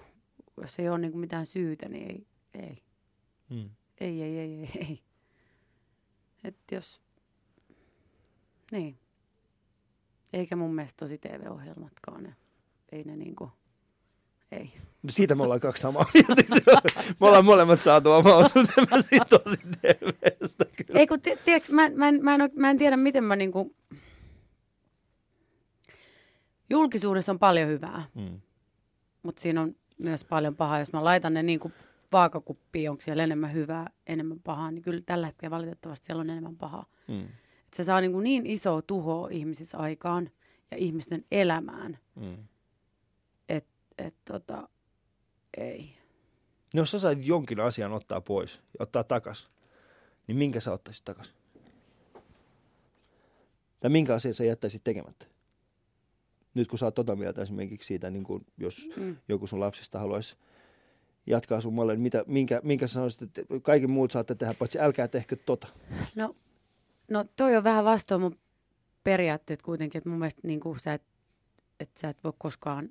jos ei ole niinku mitään syytä, niin ei, ei, Mm. ei, ei, ei, ei, ei. Et jos, niin. Eikä mun mielestä tosi TV-ohjelmatkaan, ne, ei ne niinku, ei. No siitä me ollaan kaksi samaa mieltä. [LAUGHS] Me ollaan molemmat saatu oma osuutemme siitä tosi TVstä kyllä. Ei kun, ti- tiedätkö, mä, mä, en, mä, en, mä en tiedä, miten mä niinku... Julkisuudessa on paljon hyvää, Mm. mutta siinä on myös paljon pahaa. Jos mä laitan ne niinku vaakakuppiin, onko siellä enemmän hyvää, enemmän pahaa, niin kyllä tällä hetkellä valitettavasti siellä on enemmän pahaa. Mm. Et se saa niinku niin iso tuho ihmisissä aikaan ja ihmisten elämään, Mm. että et, tota, ei. No jos sä sait jonkin asian ottaa pois ja ottaa takas, niin minkä sä ottaisit takas? Tai minkä asian sä jättäisit tekemättä? Nyt kun sä oot tota mieltä esimerkiksi siitä, niin kun jos Mm. joku sun lapsista haluaisi jatkaa sun malleen, mitä, minkä, minkä sä sanoisit, että kaiken muut saatte tehdä, paitsi älkää tehkö tota. No, no toi on vähän vastoin mun periaatteet kuitenkin, että mun mielestä niin sä, et, et sä et voi koskaan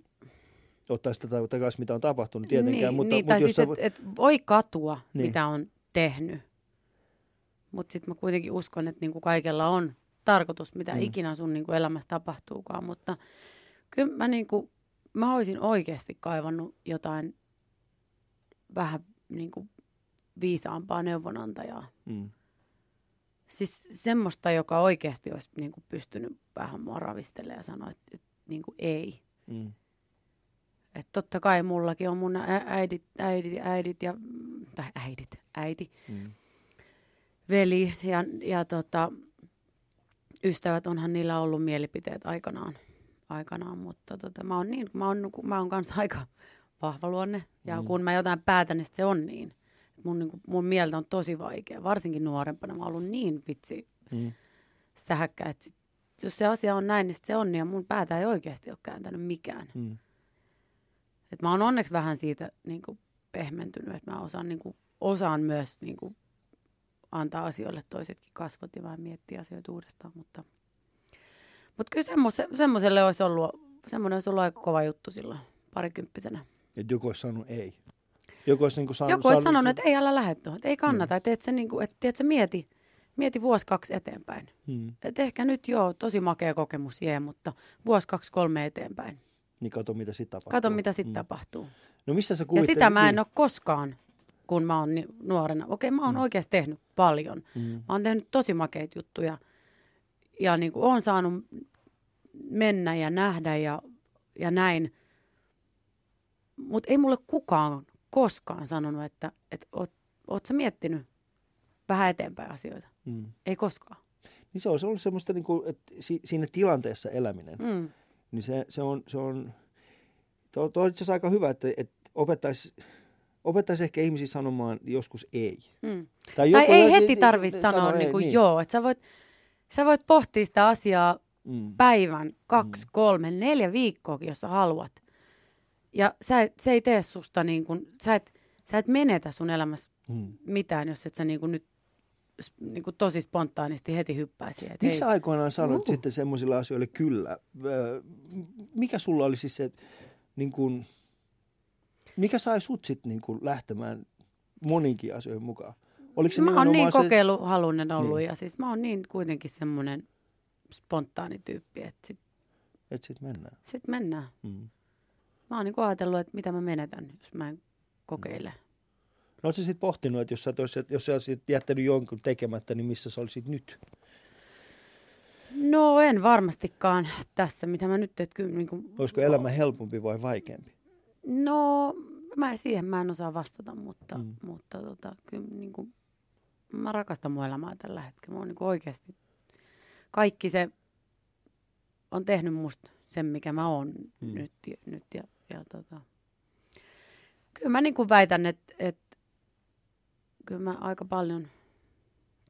Ottaa sitä ta- takaisin, mitä on tapahtunut tietenkään, niin, mutta, niin, mutta tai jos siis, sä... et, vo- et voi katua, Niin. mitä on tehnyt. Mutta sitten mä kuitenkin uskon, että niinku kaikella on tarkoitus, mitä mm. ikinä sun niinku elämässä tapahtuukaan. Mutta kyllä mä, niinku, mä olisin oikeasti kaivannut jotain vähän niinku viisaampaa neuvonantajaa. Mm. Siis semmoista, joka oikeasti olisi niinku pystynyt vähän mua ravistelemaan ja sanoa, että, että niinku ei. Mm. Että totta kai mullakin on mun äidit, äidit, äidit ja, tai äidit, äiti Mm. veli ja, ja tota, ystävät, onhan niillä ollut mielipiteet aikanaan, aikanaan mutta tota, mä oon niin, mä oon, mä oon kanssa [LAUGHS] aika vahva luonne ja Mm. kun mä jotain päätän, niin se on niin. Mun, niin kuin, mun mieltä on tosi vaikea, varsinkin nuorempana. Mä oon ollut niin vitsi Mm. sähäkkä, että jos se asia on näin, niin se on niin ja mun päätä ei oikeasti ole kääntänyt mikään. Mm. Et mä oon onneksi vähän siitä niin kuin pehmentynyt, että mä osaan, niin kuin, osaan myös niin kuin, antaa asioille toisetkin kasvot ja vähän miettiä asioita uudestaan. Mutta, mutta kyllä semmose, semmoiselle olisi ollut, semmoinen olisi ollut aika kova juttu silloin parikymppisenä. Että joku olisi sanonut ei. Joku olisi niin kuin saanut, Joku olisi saanut- sanonut, että ei älä lähde tuohon, että ei kannata, että et sä, niin kuin, että, et sä mieti, mieti vuosi kaksi eteenpäin. Mm. Et ehkä nyt joo, tosi makea kokemus jee, mutta vuosi kaksi kolme eteenpäin. Niin kato, mitä sitten tapahtuu. Kato, mitä sitten Mm. tapahtuu. No missä sä Ja kuvittelit? sitä mä en niin? ole koskaan, kun mä oon nuorena. Okei, mä oon Mm. oikeasti tehnyt paljon. Mm. Mä oon tehnyt tosi makeita juttuja. Ja niin kuin oon saanut mennä ja nähdä ja, ja näin. Mutta ei mulle kukaan koskaan sanonut, että, että oot, oot sä miettinyt vähän eteenpäin asioita. Mm. Ei koskaan. Niin se olisi ollut semmoista, niin kuin, että si- siinä tilanteessa eläminen, Mm. niin se, se on, se on tuo, tuo on itse asiassa aika hyvä, että, että opettaisi, opettaisi ehkä ihmisiä sanomaan joskus ei. Mm. Tai, Tai ei heti tarvitse sanoa ei, niin kuin joo. Että sä voit, sä voit pohtia sitä asiaa Mm. päivän, kaksi, kolme, neljä viikkoakin, jos sä haluat. Ja sä, et- se ei tee susta niin kuin, sä et, sä et menetä sun elämässä Mm. mitään, jos et sä niin kuin nyt niin kuin tosi spontaanisti heti hyppäisi. Et Miksi hei, aikoinaan sanoit Uhu. sitten semmoisille asioille kyllä? Mikä sulla oli siis se, niin kuin, mikä sai sut sitten niin kuin lähtemään moninkin asioihin mukaan? Oliko se mä oon niin se, kokeiluhalunen ollut Niin. ja siis mä oon niin kuitenkin semmoinen spontaani tyyppi, että sit, että sit mennään? sit mennään. Mm. Mä oon niin ajatellut, että mitä mä menetän, jos mä en kokeile. No ootko sitten pohtinut, että jos sä, olisit, jos sä olisit jättänyt jonkun tekemättä, niin missä sä olisit nyt? No en varmastikaan tässä, mitä mä nyt, että kyllä niin kuin, Olisiko elämä helpompi vai vaikeampi? No, mä siihen mä en osaa vastata, mutta, Mm. mutta tota, kyllä niin kuin, mä rakastan mun elämää tällä hetkellä. Mä oon niin oikeasti, kaikki se on tehnyt musta sen, mikä mä oon Mm. nyt, nyt ja, ja tota, kyllä mä niin kuin väitän, että, että kyllä mä aika paljon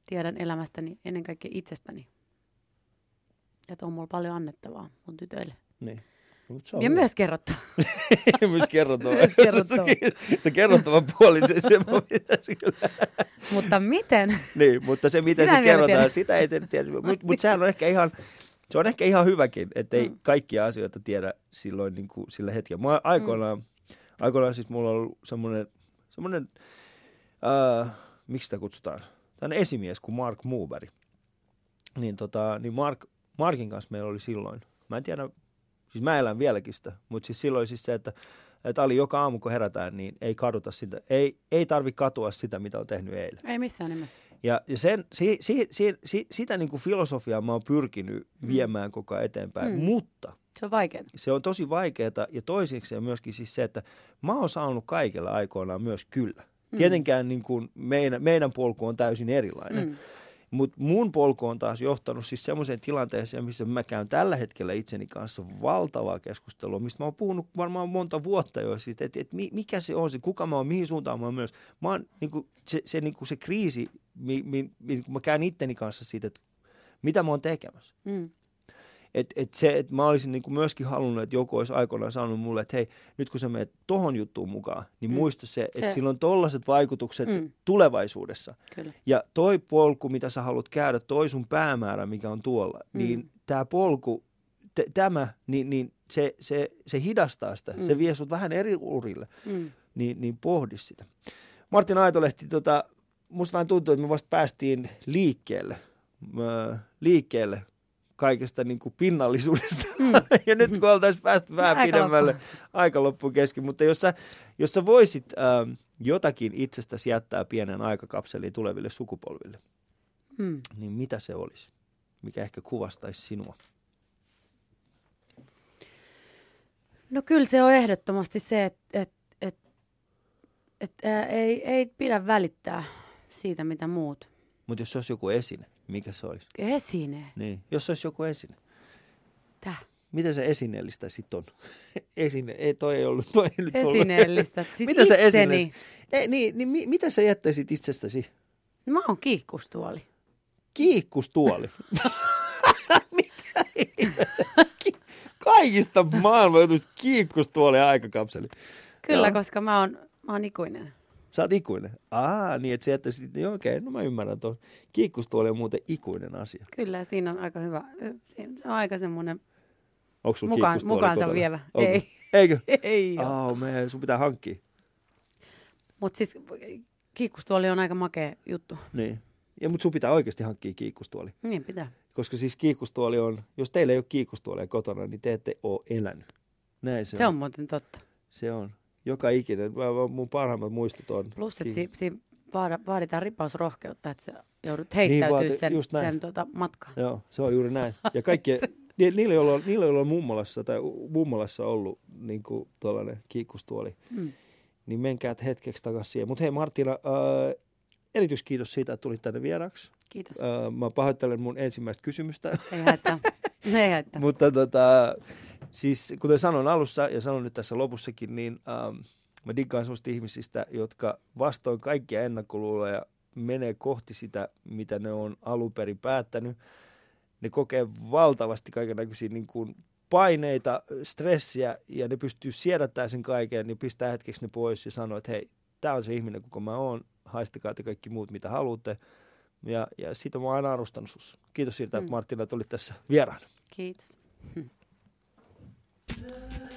tiedän elämästäni, ennen kaikkea itsestäni. Että on mulla paljon annettavaa mun tytöille. Niin. No, mut se on Ja [LAUGHS] myös kerrottavaa. myös kerrottava. Myös [LAUGHS] kerrottava. se, se kerrottava puoli, se, se pitäisi kyllä. Mutta miten? Niin, mutta se miten Sitä se kerrotaan, tiedä. sitä ei tiedä. Mutta mut sehän on ehkä ihan, se on ehkä ihan hyväkin, ettei Mm. kaikkia asioita tiedä silloin niin kuin sillä hetkellä. Mä aikoinaan, aikoinaan siis mulla on ollut semmoinen, semmoinen äh, miksi sitä kutsutaan, tämmöinen esimies kuin Mark Muuberi. Niin, tota, niin Mark, Markin kanssa meillä oli silloin, mä en tiedä, siis mä elän vieläkin sitä, mutta siis silloin siis se, että että Ali joka aamu kun herätään, niin ei kaduta sitä, ei, ei tarvi katua sitä, mitä on tehnyt eilen. Ei missään nimessä. Ja, ja sen, si, si, si, si, sitä niin kuin filosofiaa mä oon pyrkinyt viemään koko ajan eteenpäin, Mm. mutta Se on vaikeaa. se on tosi vaikeaa ja toiseksi ja myöskin siis se, että mä oon saanut kaikilla aikoinaan myös kyllä. Mm. Tietenkään niin kuin meidän, meidän polku on täysin erilainen, Mm. Mutta mun polku on taas johtanut siis semmoiseen tilanteeseen, missä mä käyn tällä hetkellä itseni kanssa valtavaa keskustelua, mistä mä oon puhunut varmaan monta vuotta jo, siis, että, mi- mikä se on se, kuka mä oon, mihin suuntaan mä oon myös. Mä oon, niin kuin, se, se, niin kuin se kriisi, mi, mi, mi, mä käyn itteni kanssa siitä, että mitä mä oon tekemässä. Mm. Et, et se, että mä olisin niinku myöskin halunnut, että joku olisi aikoinaan sanonut mulle, että hei, nyt kun sä menet tohon juttuun mukaan, niin Mm. muista se, että Se- sillä on tollaiset vaikutukset Mm. tulevaisuudessa. Kyllä. Ja toi polku, mitä sä haluat käydä, toi sun päämäärä, mikä on tuolla, Mm. niin tämä polku, t- tämä, niin, niin se, se, se hidastaa sitä. Mm. Se vie sut vähän eri urille, Mm. niin, niin pohdi sitä. Martin Aitolehti, tota, musta vähän tuntuu, että me vasta päästiin liikkeelle, ö, liikkeelle kaikesta niin kuin pinnallisuudesta. Mm. [LAUGHS] ja nyt kun oltaisiin päästy vähän Aika pidemmälle, loppu. aika loppuun kesken. Mutta jos sä, jos sä voisit ähm, jotakin itsestäsi jättää pienen aikakapseliin tuleville sukupolville, Mm. niin mitä se olisi? Mikä ehkä kuvastaisi sinua? No kyllä se on ehdottomasti se, että et, et, et, ää, ei, ei pidä välittää siitä, mitä muut Mutta jos se olisi joku esine, mikä se olisi? Esine. Niin, jos se olisi joku esine. Täh. Miten se esineellistä sitten on? [LAUGHS] Esine, ei toi ei ollut, toi ei nyt ollut. Esineellistä. [LAUGHS] Siis Mitä sä itseni. esineelliset- Ei, niin, niin mi, mitä sä jättäisit itsestäsi? Mä oon kiikkustuoli. Kiikkustuoli. [LAUGHS] mitä? Ki- Kaikista maailman jutuista kiikkustuoli aikakapseli. Kyllä, Joo. koska mä oon, mä oon ikuinen. Sä oot ikuinen. Aa, niin että sä jättäisit, niin okei, no mä ymmärrän tuon. Kiikkustuoli on muuten ikuinen asia. Kyllä, siinä on aika hyvä. Se on aika semmoinen mukaan, mukaansa kotona? vievä. Onko? Ei, Eikö? [LAUGHS] ei. Aa, me, sun pitää hankkia. Mutta siis kiikkustuoli on aika makea juttu. Niin. Ja mutta sun pitää oikeasti hankkia kiikkustuoli. Niin pitää. Koska siis kiikkustuoli on, jos teillä ei ole kiikkustuolia kotona, niin te ette ole elänyt. Näin se, Se on muuten totta. Se on. Joka ikinen. Mä, mun parhaimmat muistot on. Plus, että kiik- si, vaaditaan ripausrohkeutta, että sä joudut heittäytyä Niin, vaati- sen, näin. sen tota, matkaan. Joo, se on juuri näin. Ja kaikki, [LAUGHS] ni- niillä, joilla on, niillä, joilla on mummolassa tai mummolassa ollut niin tuollainen kiikkustuoli, Mm. niin menkää hetkeksi takaisin siihen. Mutta hei Martina, ää, erityiskiitos siitä, että tulit tänne vieraaksi. Kiitos. Ää, mä pahoittelen mun ensimmäistä kysymystä. Ei haittaa. [LAUGHS] Ei haittaa. Mutta tota, siis kuten sanoin alussa ja sanon nyt tässä lopussakin, niin ähm, mä diggaan sellaista ihmisistä, jotka vastoin kaikkia ennakkoluuloja menee kohti sitä, mitä ne on alun perin päättänyt. Ne kokee valtavasti kaikenlaisia niin kuin paineita, stressiä ja ne pystyy siedättämään sen kaiken, niin pistää hetkeksi ne pois ja sanoo, että hei, tämä on se ihminen, kuka mä oon, haistakaa te kaikki muut, mitä haluatte. Ja, ja siitä mä oon aina arvostanut sus. Kiitos siitä, että Mm. Martina tulit tässä vieraana. Kiitos. Yeah.